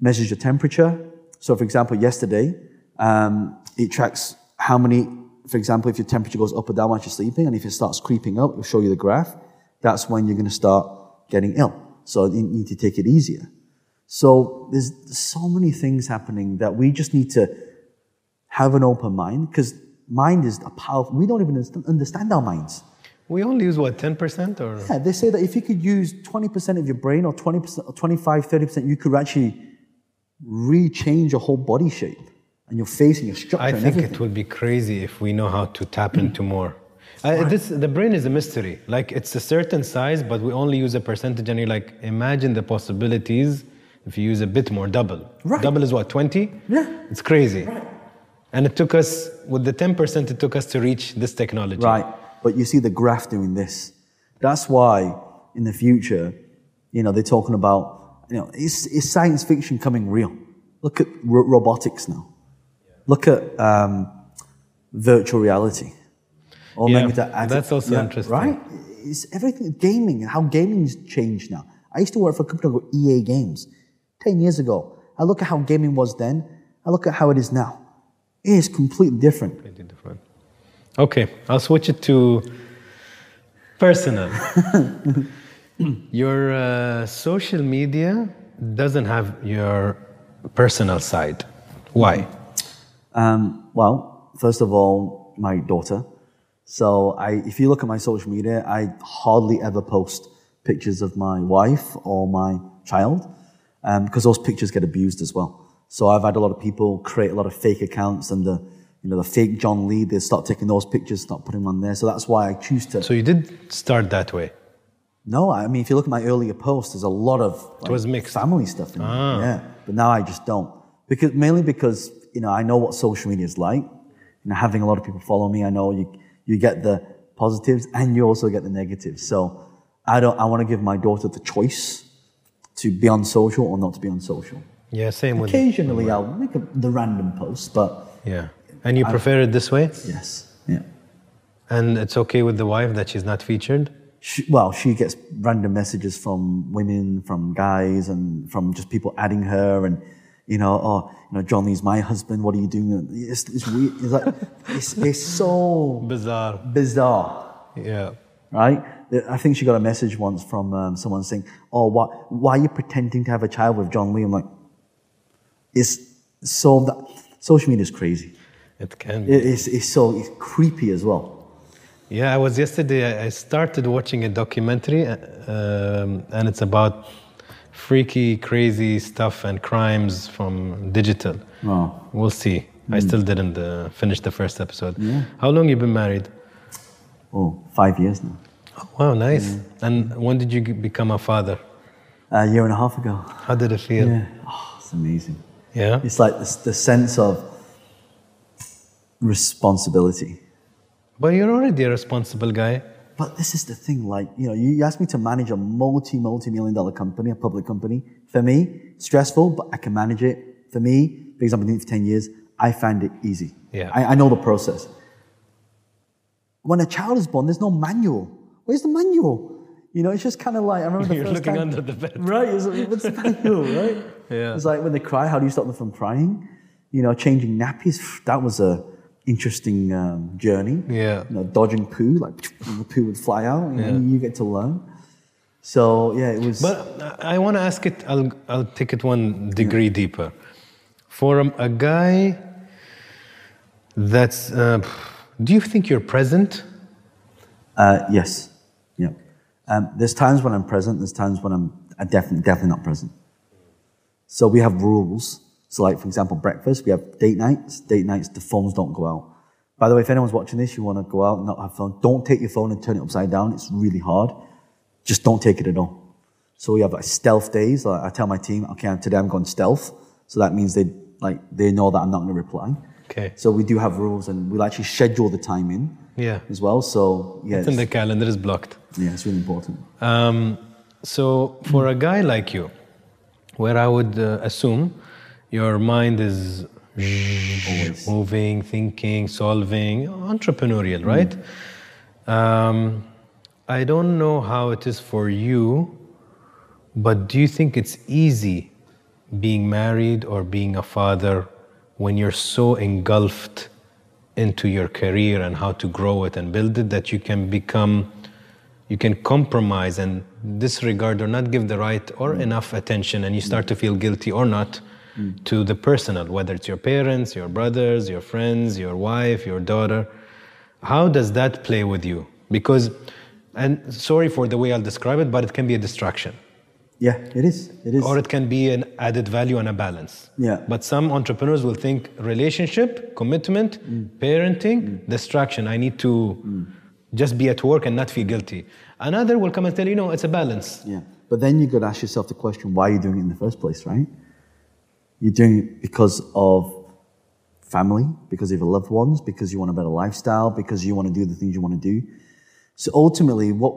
measures your temperature. So, for example, yesterday, um, it tracks how many, for example, if your temperature goes up or down while you're sleeping, and if it starts creeping up, it'll show you the graph. That's when you're going to start getting ill. So you need to take it easier. So there's so many things happening that we just need to have an open mind because mind is a powerful, we don't even understand- our minds. we only use what, 10% or? Yeah, they say that if you could use 20% of your brain or 20% or 25, 30%, you could actually rechange your whole body shape and your face and your structure I think everything. it would be crazy if we know how to tap into more. I, this, the brain is a mystery. Like it's a certain size, but we only use a percentage. And you're like, imagine the possibilities if you use a bit more, double. Right. Double is what, 20? Yeah. It's crazy. Right. And it took us, with the 10%, it took us to reach this technology. Right. But you see the graph doing this. That's why in the future, you know, they're talking about, you know, is, is science fiction coming real? Look at ro- robotics now. Look at um, virtual reality. Or Yeah, maybe that that's also interesting. Right? It's everything, gaming, and how gaming's changed now. I used to work for a company called EA Games 10 years ago. I look at how gaming was then, I look at how it is now. It is completely different. Completely different. Okay, I'll switch it to personal. your uh, social media doesn't have your personal side. Why? Um, well, first of all, my daughter. So I, if you look at my social media, I hardly ever post pictures of my wife or my child, um, because those pictures get abused as well. So I've had a lot of people create a lot of fake accounts and the, you know, the fake John Lee, they start taking those pictures, start putting them on there. So that's why I choose to. So you did start that way. No, I mean, if you look at my earlier posts, there's a lot of like, was mixed. family stuff in there. Yeah, but now I just don't because mainly because you know I know what social media is like. You know, having a lot of people follow me, I know you you get the positives and you also get the negatives. So I don't. I want to give my daughter the choice to be on social or not to be on social. Yeah, same with Occasionally, I'll make a, the random post, but yeah. And you prefer it this way? yes, yeah. And it's okay with the wife that she's not featured? she, well, she gets random messages from women, from guys, and from just people adding her, and you know, oh, you know, John Lee's my husband. What are you doing? It's, it's weird. It's like it's, it's so Bizarre. bizarre, Yeah. right? I think she got a message once from um, someone saying, "Oh, why, why are you pretending to have a child with John Lee?" I'm like, it's so that social media is crazy. It can be. It, it's, it's so it's creepy as well. Yeah, I was yesterday. I- I started watching a documentary, uh, um, and it's about freaky, crazy stuff and crimes from digital. Wow. We'll see. I still didn't uh, finish the first episode. How long you been married? Oh, five years now. Oh, wow, nice. And when did you become a father? A year and a half ago. How did it feel? Yeah. Oh, it's amazing. Yeah? It's like the, the sense of responsibility. But you're already a responsible guy. But this is the thing, like, you know, you, asked me to manage a multi, multi million dollar company, a public company. For me, stressful, but I can manage it. For me, because I've been doing it for 10 years, I find it easy. Yeah. I, I know the process. When a child is born, there's no manual. Where's the manual? You know, it's just kind of like, I remember the You're first looking time. under the bed. Right, it's like, what's the manual, right? Yeah. It's like when they cry, how do you stop them from crying? You know, changing nappies, that was a interesting um, journey. Yeah. You know, dodging poo, like the poo would fly out, and then you get to learn. So yeah, it was. But I want to ask it, I'll, I'll take it one degree deeper. For a, a guy that's, uh, do you think you're present? Uh, yes. Yeah. Um, there's times when I'm present. There's times when I'm, I'm definitely definitely not present. So we have rules. So like for example, breakfast. We have date nights. Date nights. The phones don't go out. By the way, if anyone's watching this, you want to go out and not have phone. Don't take your phone and turn it upside down. It's really hard. Just don't take it at all. So we have like stealth days. Like I tell my team, okay, today I'm going stealth. So that means they like they know that I'm not going to reply. Okay. So we do have rules, and we'll actually schedule the time in Yeah. as well. So yeah, in the calendar, is blocked. yeah, it's really important. Um, so for a guy like you, where I would uh, assume your mind is moving, thinking, solving, entrepreneurial, right? Um, I don't know how it is for you, but do you think it's easy being married or being a father when you're so engulfed into your career and how to grow it and build it that you can become you can compromise and disregard or not give the right or enough attention and you start to feel guilty or not to the personal whether it's your parents your brothers your friends your wife your daughter how does that play with you because and sorry for the way i'll describe it but it can be a distraction Yeah, it is. It is. or it can be an added value and a balance. Yeah. But some entrepreneurs will think relationship, commitment, mm. parenting, mm. distraction. I need to mm. just be at work and not feel guilty. Another will come and tell you, no, it's a balance. yeah. But then you got to ask yourself the question: Why are you doing it in the first place? Right? You're doing it because of family, because of your loved ones, because you want a better lifestyle, because you want to do the things you want to do. So ultimately, what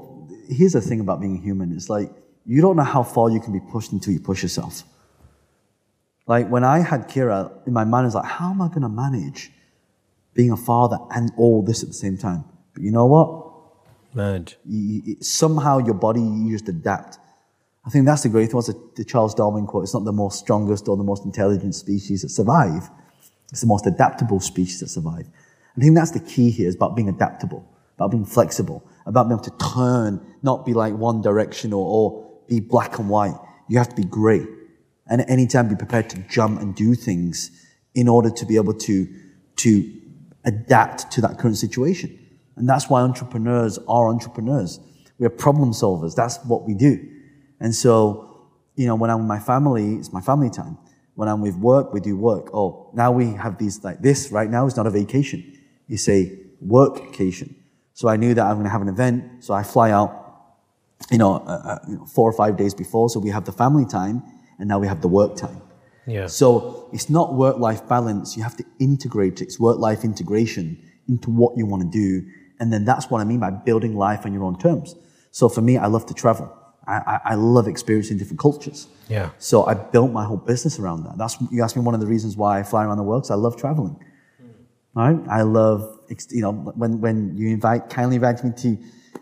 here's the thing about being human: it's like you don't know how far you can be pushed until you push yourself. Like when I had Kira, in my mind, I was like, how am I going to manage being a father and all this at the same time? But you know what? Manage. you, you- somehow your body you just adapt. I think that's the great thing. What's the, the Charles Darwin quote? It's not the most strongest or the most intelligent species that survive. It's the most adaptable species that survive. I think that's the key here is about being adaptable, about being flexible, about being able to turn, not be like one direction or, or be black and white. You have to be grey. And at any time be prepared to jump and do things in order to be able to, to adapt to that current situation. And that's why entrepreneurs are entrepreneurs. We're problem solvers. That's what we do. And so, you know, when I'm with my family, it's my family time. When I'm with work, we do work. Oh, now we have these like this right now is not a vacation. It's a workcation. So I knew that I'm going to have an event. So I fly out, you know, uh, uh, you know, four or five days before. So we have the family time and now we have the work time. Yeah. So it's not work life balance. You have to integrate it. It's work life integration into what you want to do. And then that's what I mean by building life on your own terms. So for me, I love to travel. I, I, I love experiencing different cultures. Yeah. So I built my whole business around that. That's, you asked me one of the reasons why I fly around the world, because I love traveling. Hmm. Right? I love, you know, when, when you invite, kindly invite me to,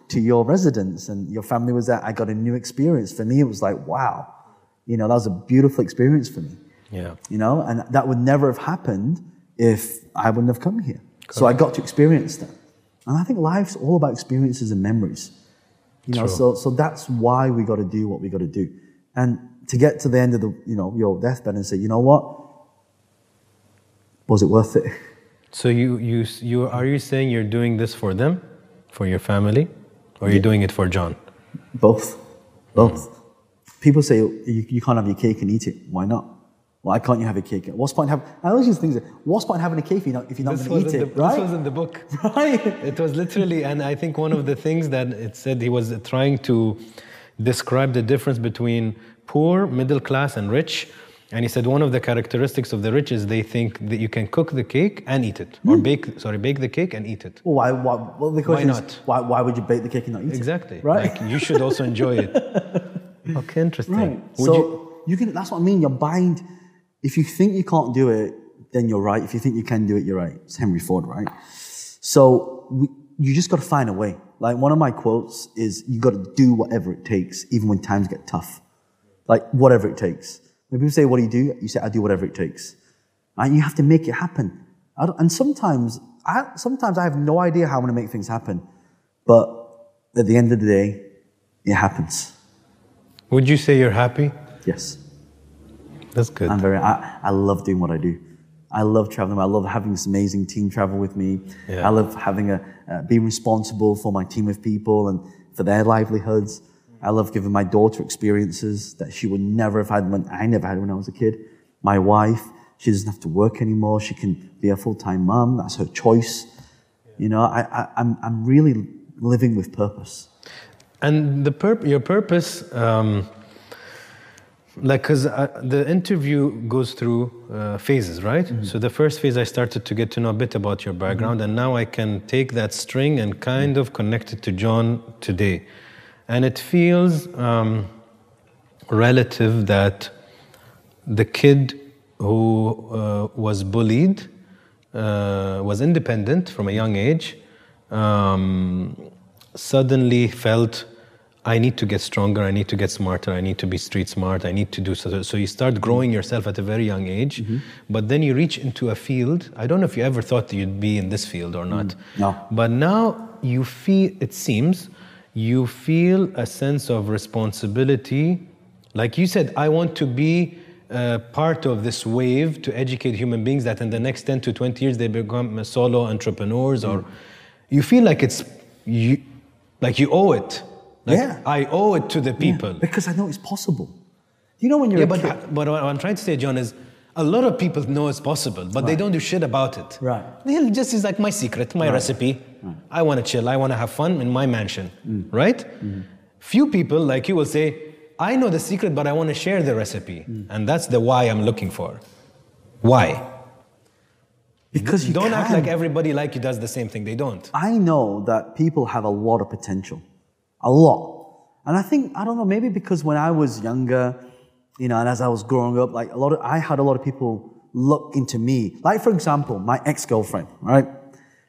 to your residence and your family was there, I got a new experience. For me, it was like, wow. You know, that was a beautiful experience for me Yeah. you know, and that would never have happened if I wouldn't have come here. So I got to experience that. And I think life's all about experiences and memories. You know, so, so that's why we got to do what we got to do. And to get to the end of the, you know, your deathbed and say, you know what? Was it worth it? So you, you, you, are you saying you're doing this for them, for your family, or you're doing it for John? Both. Both. Mm. People say you, you can't have your cake and eat it. Why not? Why can't you have a cake? What's the point have? I always just think that what's the point having a cake if you're not, if you're not going to eat it, the, right? this was in the book. right. It was literally, and I think one of the things that it said he was trying to describe the difference between poor, middle class, and rich. And he said one of the characteristics of the rich is they think that you can cook the cake and eat it, or hmm. bake sorry bake the cake and eat it. Well, why, why, well, the question not? is, why, why would you bake the cake and not eat it? Exactly. Right. Like you should also enjoy it. Okay, interesting. Right. Would so you, you, can. That's what I mean. You're bind. If you think you can't do it, then you're right. If you think you can do it, you're right. It's Henry Ford, right? So we, you just got to find a way. Like one of my quotes is, "You got to do whatever it takes, even when times get tough. Like whatever it takes." When people say, "What do you do?" You say, "I do whatever it takes." And you have to make it happen. And sometimes, I, sometimes I have no idea how I'm going to make things happen, but at the end of the day, it happens. would you say you're happy? Yes. That's good. I'm very. I, I love doing what I do. I love traveling. I love having this amazing team travel with me. Yeah. I love having a uh, being responsible for my team of people and for their livelihoods. I love giving my daughter experiences that she would never have had when I never had when I was a kid. My wife, she doesn't have to work anymore. She can be a full time mom. That's her choice. You know, I, I, I'm I'm really living with purpose. And the purp- your purpose, um, like, because uh, the interview goes through uh, phases, right? So the first phase, I started to get to know a bit about your background, and now I can take that string and kind of connect it to John today. And it feels um, relative that the kid who uh, was bullied uh, was independent from a young age um, suddenly felt i need to get stronger i need to get smarter i need to be street smart i need to do so so you start growing yourself at a very young age but then you reach into a field i don't know if you ever thought you'd be in this field or not No. but now you feel it seems you feel a sense of responsibility. Like you said i want to be uh, part of this wave to educate human beings that in the next 10 to 20 years they become solo entrepreneurs or you feel like it's you like you owe it like Yeah. i owe it to the people because I know it's possible. You know when you're yeah, but, kid, but what I'm trying to say, John, is a lot of people know it's possible, but they don't do shit about it. Right. They'll just is like my secret, my recipe. Right. I want to chill. I want to have fun in my mansion, Mm. right? Mm-hmm. Few people like you will say, I know the secret, but I want to share the recipe, Mm. and that's the why I'm looking for. Why? because you don't act like everybody like you does the same thing. They don't. I know that people have a lot of potential, a lot. And I think, I don't know, maybe because when I was younger, you know, and as I was growing up, like a lot of, I had a lot of people look into me. Like, for example, my ex-girlfriend, right?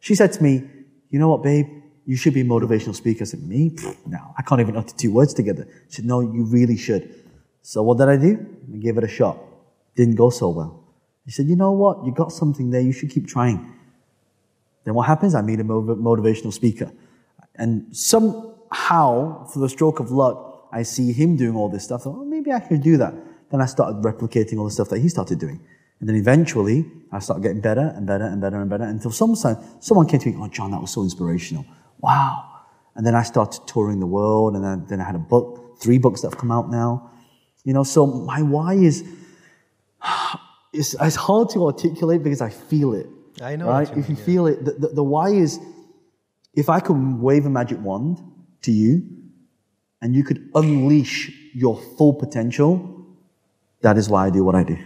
She said to me, you know what, babe? You should be a motivational speaker. I said, me? Pfft, No, I can't even utter two words together. She said, no, you really should. So what did I do? I gave it a shot. Didn't go so well. She said, you know what? You got something there. You should keep trying. Then what happens? I meet a motivational speaker. And somehow, for the stroke of luck, I see him doing all this stuff. So, oh, maybe I could do that. Then I started replicating all the stuff that he started doing. And then eventually, I started getting better and better and better and better until some, someone came to me, oh, John, that was so inspirational. Wow. And then I started touring the world, and then, then I had a book, three books that have come out now. You know, so my why is, it's, it's hard to articulate because I feel it. I know Right? you If you yeah. feel it, the, the, the why is if I could wave a magic wand to you and you could unleash your full potential, that is why I do what I do.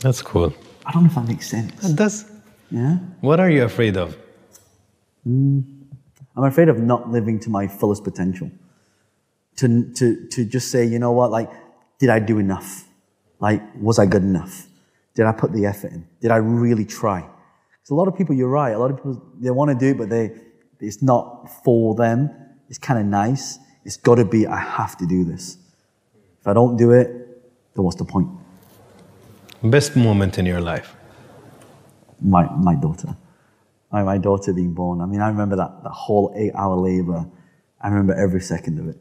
That's cool. I don't know if that makes sense. It does. Yeah? What are you afraid of? Mm. I'm afraid of not living to my fullest potential. To, to, to just say, you know what, like, did I do enough? Like, was I good enough? Did I put the effort in? Did I really try? Because a lot of people, you're right, a lot of people, they want to do it, but they, it's not for them. It's kind of nice. It's got to be, I have to do this. If I don't do it, then what's the point? Best moment in your life? my, my daughter. My, my daughter being born. I mean, I remember that, that whole eight hour labor. I remember every second of it.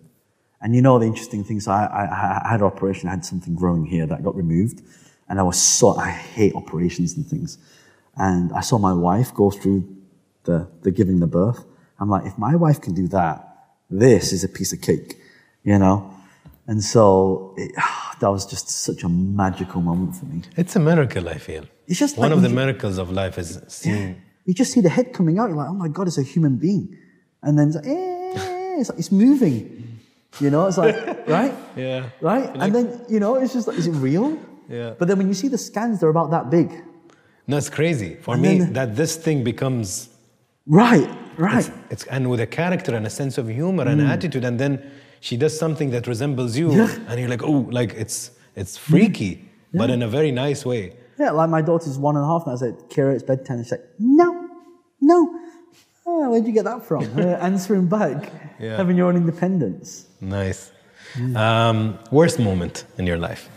And you know the interesting thing, so I, I, I had an operation, I had something growing here that got removed. And I was so, I hate operations and things. And I saw my wife go through the, the giving the birth. I'm like, if my wife can do that, this is a piece of cake, you know? And so it, that was just such a magical moment for me. It's a miracle, I feel. It's just One like of the you- miracles of life is seeing. You just see the head coming out. You're like, oh my God, it's a human being. And then it's like, eh, it's, like, it's moving. You know, it's like, right? Yeah. Right? and then, you know, it's just like, is it real? Yeah. But then when you see the scans, they're about that big. No, it's crazy for And me then- that this thing becomes Right, right. it's, it's and with a character and a sense of humor and attitude, and then she does something that resembles you, Mm. Yeah. Mm. and you're like, oh, like it's it's freaky, but in a very nice way. Yeah, like my daughter's one and a half, and I said, Kira, it's bedtime. And she's like, no, no. Oh, where'd you get that from? Uh, answering back, Yeah. having your own independence. Nice. Mm. Um, worst moment in your life?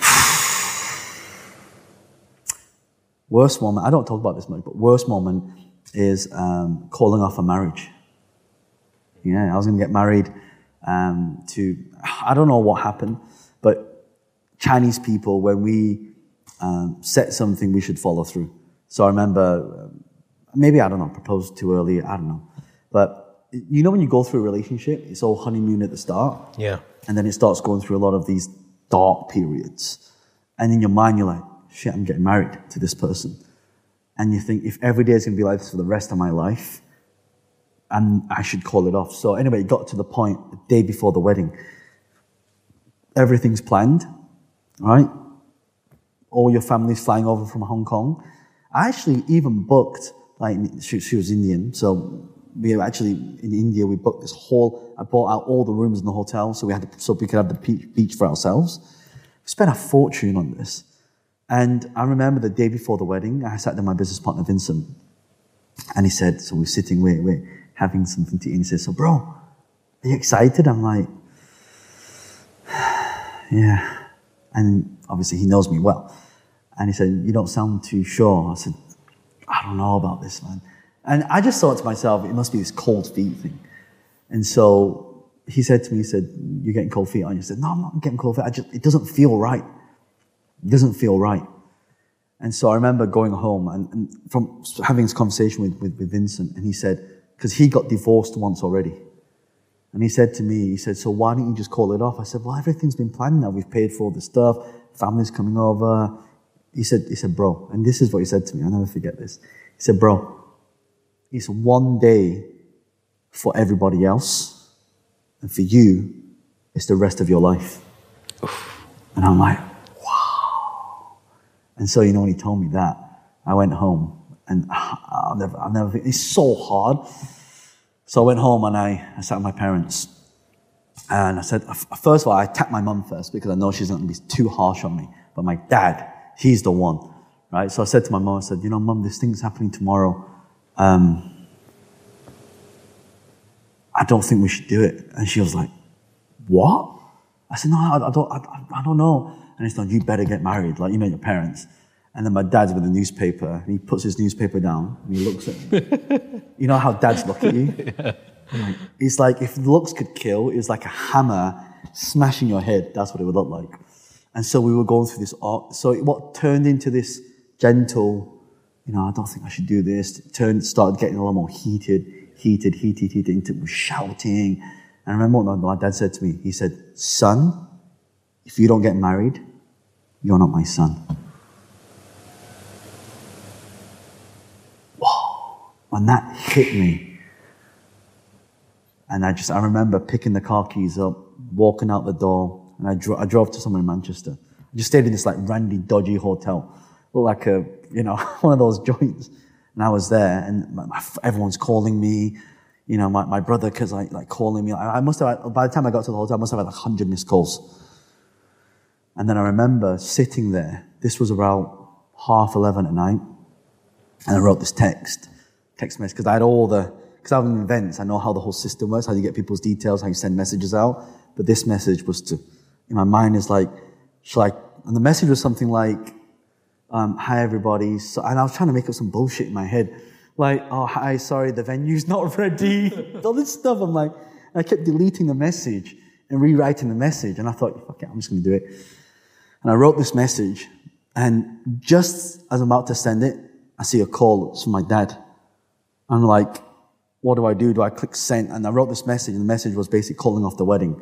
Worst moment, I don't talk about this much, but worst moment is um, calling off a marriage. Yeah, I was going to get married um, to, I don't know what happened, but Chinese people, when we um, set something, we should follow through. So I remember, um, maybe, I don't know, proposed too early, I don't know. But you know, when you go through a relationship, it's all honeymoon at the start. Yeah. And then it starts going through a lot of these dark periods. And in your mind, you're like, shit, I'm getting married to this person. And you think, if every day is going to be like this for the rest of my life, and I should call it off. So anyway, it got to the point, the day before the wedding. Everything's planned, right? All your family's flying over from Hong Kong. I actually even booked, like, she, she was Indian, so we actually in India, we booked this whole, I bought out all the rooms in the hotel so we had to, so we could have the beach, beach for ourselves. We spent a fortune on this. And I remember the day before the wedding, I sat down with my business partner, Vincent, and he said, so we're sitting, we're, we're having something to eat. And he said, so bro, are you excited? I'm like, yeah. And obviously he knows me well. And he said, you don't sound too sure. I said, I don't know about this, man. And I just thought to myself, it must be this cold feet thing. And so he said to me, he said, you're getting cold feet, aren't you? I said, no, I'm not getting cold feet. I just, it doesn't feel right. It doesn't feel right. And so I remember going home and, and from having this conversation with, with, with Vincent, and he said, because he got divorced once already. And he said to me, he said, so why don't you just call it off? I said, well, everything's been planned now. We've paid for all the stuff. Family's coming over. He said, he said, bro, and this is what he said to me. I'll never forget this. He said, bro, it's one day for everybody else. And for you, it's the rest of your life. And I'm like. And so, you know, when he told me that, I went home and I'll never, I'll never, it's so hard. So I went home and I, I sat with my parents. And I said, first of all, I tapped my mum first because I know she's not going to be too harsh on me. But my dad, he's the one, right? So I said to my mum, I said, you know, mum, this thing's happening tomorrow. Um, I don't think we should do it. And she was like, what? I said, no, I, I don't, I, I don't know. And he said, you better get married, like, you know, your parents. And then my dad's with a newspaper, and he puts his newspaper down, and he looks at me. you know how dads look at you? Like, It's like, if looks could kill, it's like a hammer smashing your head. That's what it would look like. And so we were going through this art. So what turned into this gentle, you know, I don't think I should do this, turned, started getting a lot more heated, heated, heated, heated, into shouting. And I remember what my dad said to me. He said, son, if you don't get married, you're not my son. Whoa. And that hit me. And I just, I remember picking the car keys up, walking out the door, and I, dro- I drove to somewhere in Manchester. I just stayed in this like randy, dodgy hotel. Looked like a, you know, one of those joints. And I was there, and my, my, everyone's calling me. You know, my, my brother, cause I, like calling me. I, I must have, by the time I got to the hotel, I must have had like 100 missed calls. And then I remember sitting there. This was about half 11 at night. And I wrote this text, text message, because I had all the, because I'm in events, I know how the whole system works, how you get people's details, how you send messages out. But this message was to, in my mind is like, shall I, and the message was something like, um, hi everybody. So, and I was trying to make up some bullshit in my head. Like, oh, hi, sorry, the venue's not ready. All this stuff. I'm like, I kept deleting the message and rewriting the message. And I thought, fuck it, I'm just going to do it. And I wrote this message. And just as I'm about to send it, I see a call. It's from my dad. I'm like, what do I do? Do I click send? And I wrote this message, and the message was basically calling off the wedding.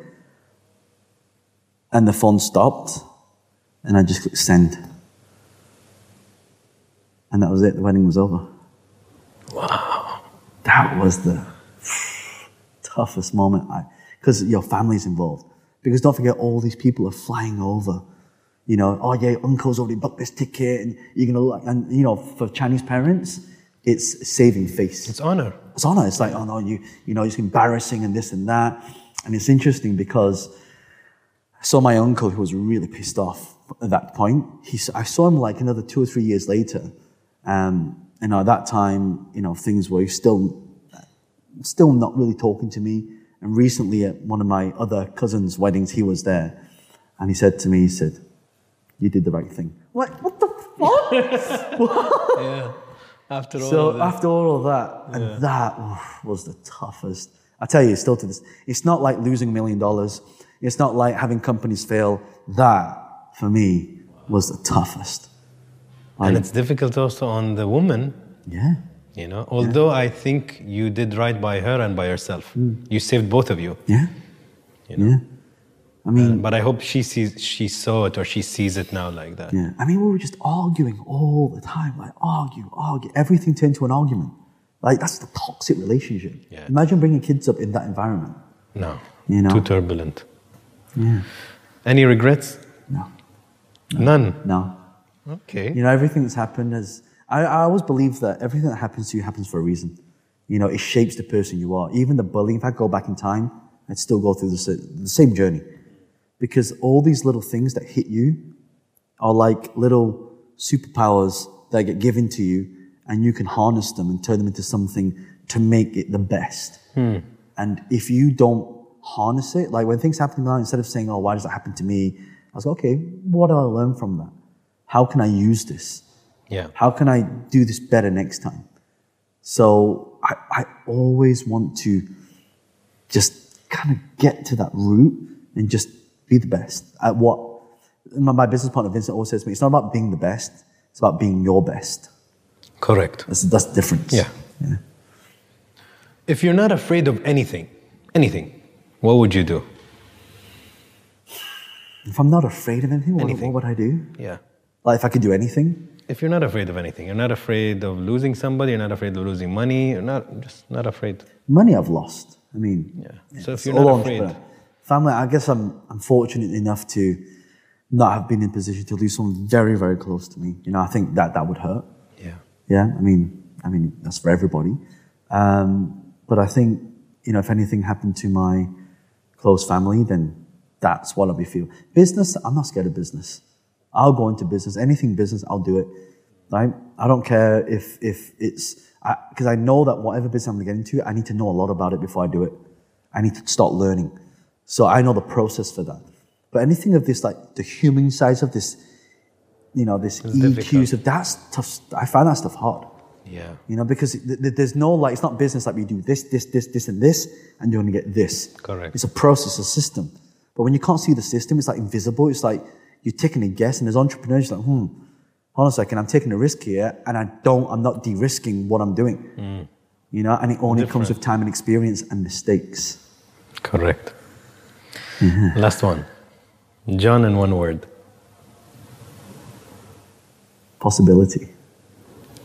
And the phone stopped, and I just clicked send. And that was it. The wedding was over. Wow. That was the toughest moment. Because your family's involved. Because don't forget, all these people are flying over. You know, oh yeah, uncle's already booked this ticket, and you're gonna look. And you know, for Chinese parents, it's saving face. It's honor. It's honor. It's like, oh no, you, you know, it's embarrassing and this and that. And it's interesting because I saw my uncle who was really pissed off at that point. He, I saw him like another two or three years later. Um, and at that time, you know, things were still, still not really talking to me. And recently at one of my other cousins' weddings, he was there. And he said to me, he said, you did the right thing. I'm like, what the fuck? Yeah. After all. So of after all of that, and that oof, was the toughest. I tell you, still to this, it's not like losing a million dollars. It's not like having companies fail. That, for me, was the toughest. and it's difficult also on the woman, yeah, you know. Although I think you did right by her and by yourself. Mm. You saved both of you. yeah, You know? yeah. I mean, But I hope she sees she saw it or she sees it now like that. yeah. I mean, we were just arguing all the time, like argue, argue. Everything turned to an argument. Like that's the toxic relationship. Yeah. Imagine bringing kids up in that environment. No. You know? Too turbulent. Yeah. Any regrets? No, None. no. Okay. You know, everything that's happened is. I, I always believe that everything that happens to you happens for a reason. You know, it shapes the person you are. Even the bullying, if I go back in time, I'd still go through the, the same journey. Because all these little things that hit you are like little superpowers that get given to you, and you can harness them and turn them into something to make it the best. Hmm. And if you don't harness it, like when things happen to me, now, instead of saying, oh, why does that happen to me? I was like, okay, what do I learn from that? How can I use this? Yeah. How can I do this better next time? So I, I always want to just kind of get to that root and just be the best at what my, business partner Vincent always says to me, it's not about being the best, it's about being your best. Correct. That's, that's the difference. Yeah. yeah. If you're not afraid of anything, anything, what would you do? If I'm not afraid of anything, what, Anything. what would I do? Yeah. Like if I could do anything, If you're not afraid of anything, you're not afraid of losing somebody, you're not afraid of losing money, you're not just not afraid. money I've lost. I mean, Yeah. So if you're not afraid. Family, I guess I'm, I'm fortunate enough to not have been in a position to lose someone very, very close to me. You know, I think that that would hurt. yeah. Yeah, I mean, I mean that's for everybody. Um, but I think you know, if anything happened to my close family, then that's what I'll be feeling. Business, I'm not scared of business. I'll go into business. Anything business, I'll do it. Right? I don't care if if it's because I, know that whatever business I'm going to get into, I need to know a lot about it before I do it. I need to start learning. So I know the process for that. But anything of this, like the human side of this, you know, this EQs difficult. of that's tough. I find that stuff hard. Yeah. You know, because th- th- there's no like, it's not business like we do this, this, this, this, and this, and you're going to get this. Correct. It's a process, a system. But when you can't see the system, it's like invisible. It's like you're taking a guess, and as entrepreneurs, you're like, hmm, hold on a second, I'm taking a risk here, and I don't, I'm not de-risking what I'm doing. You know, and it only comes with time and experience and mistakes. Correct. Mm-hmm. Last one. John in one word. Possibility.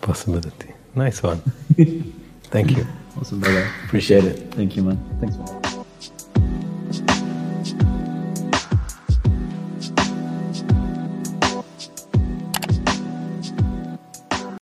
Possibility. Nice one. Thank you. Awesome, brother. Appreciate it. Thank you, man. Thanks, man.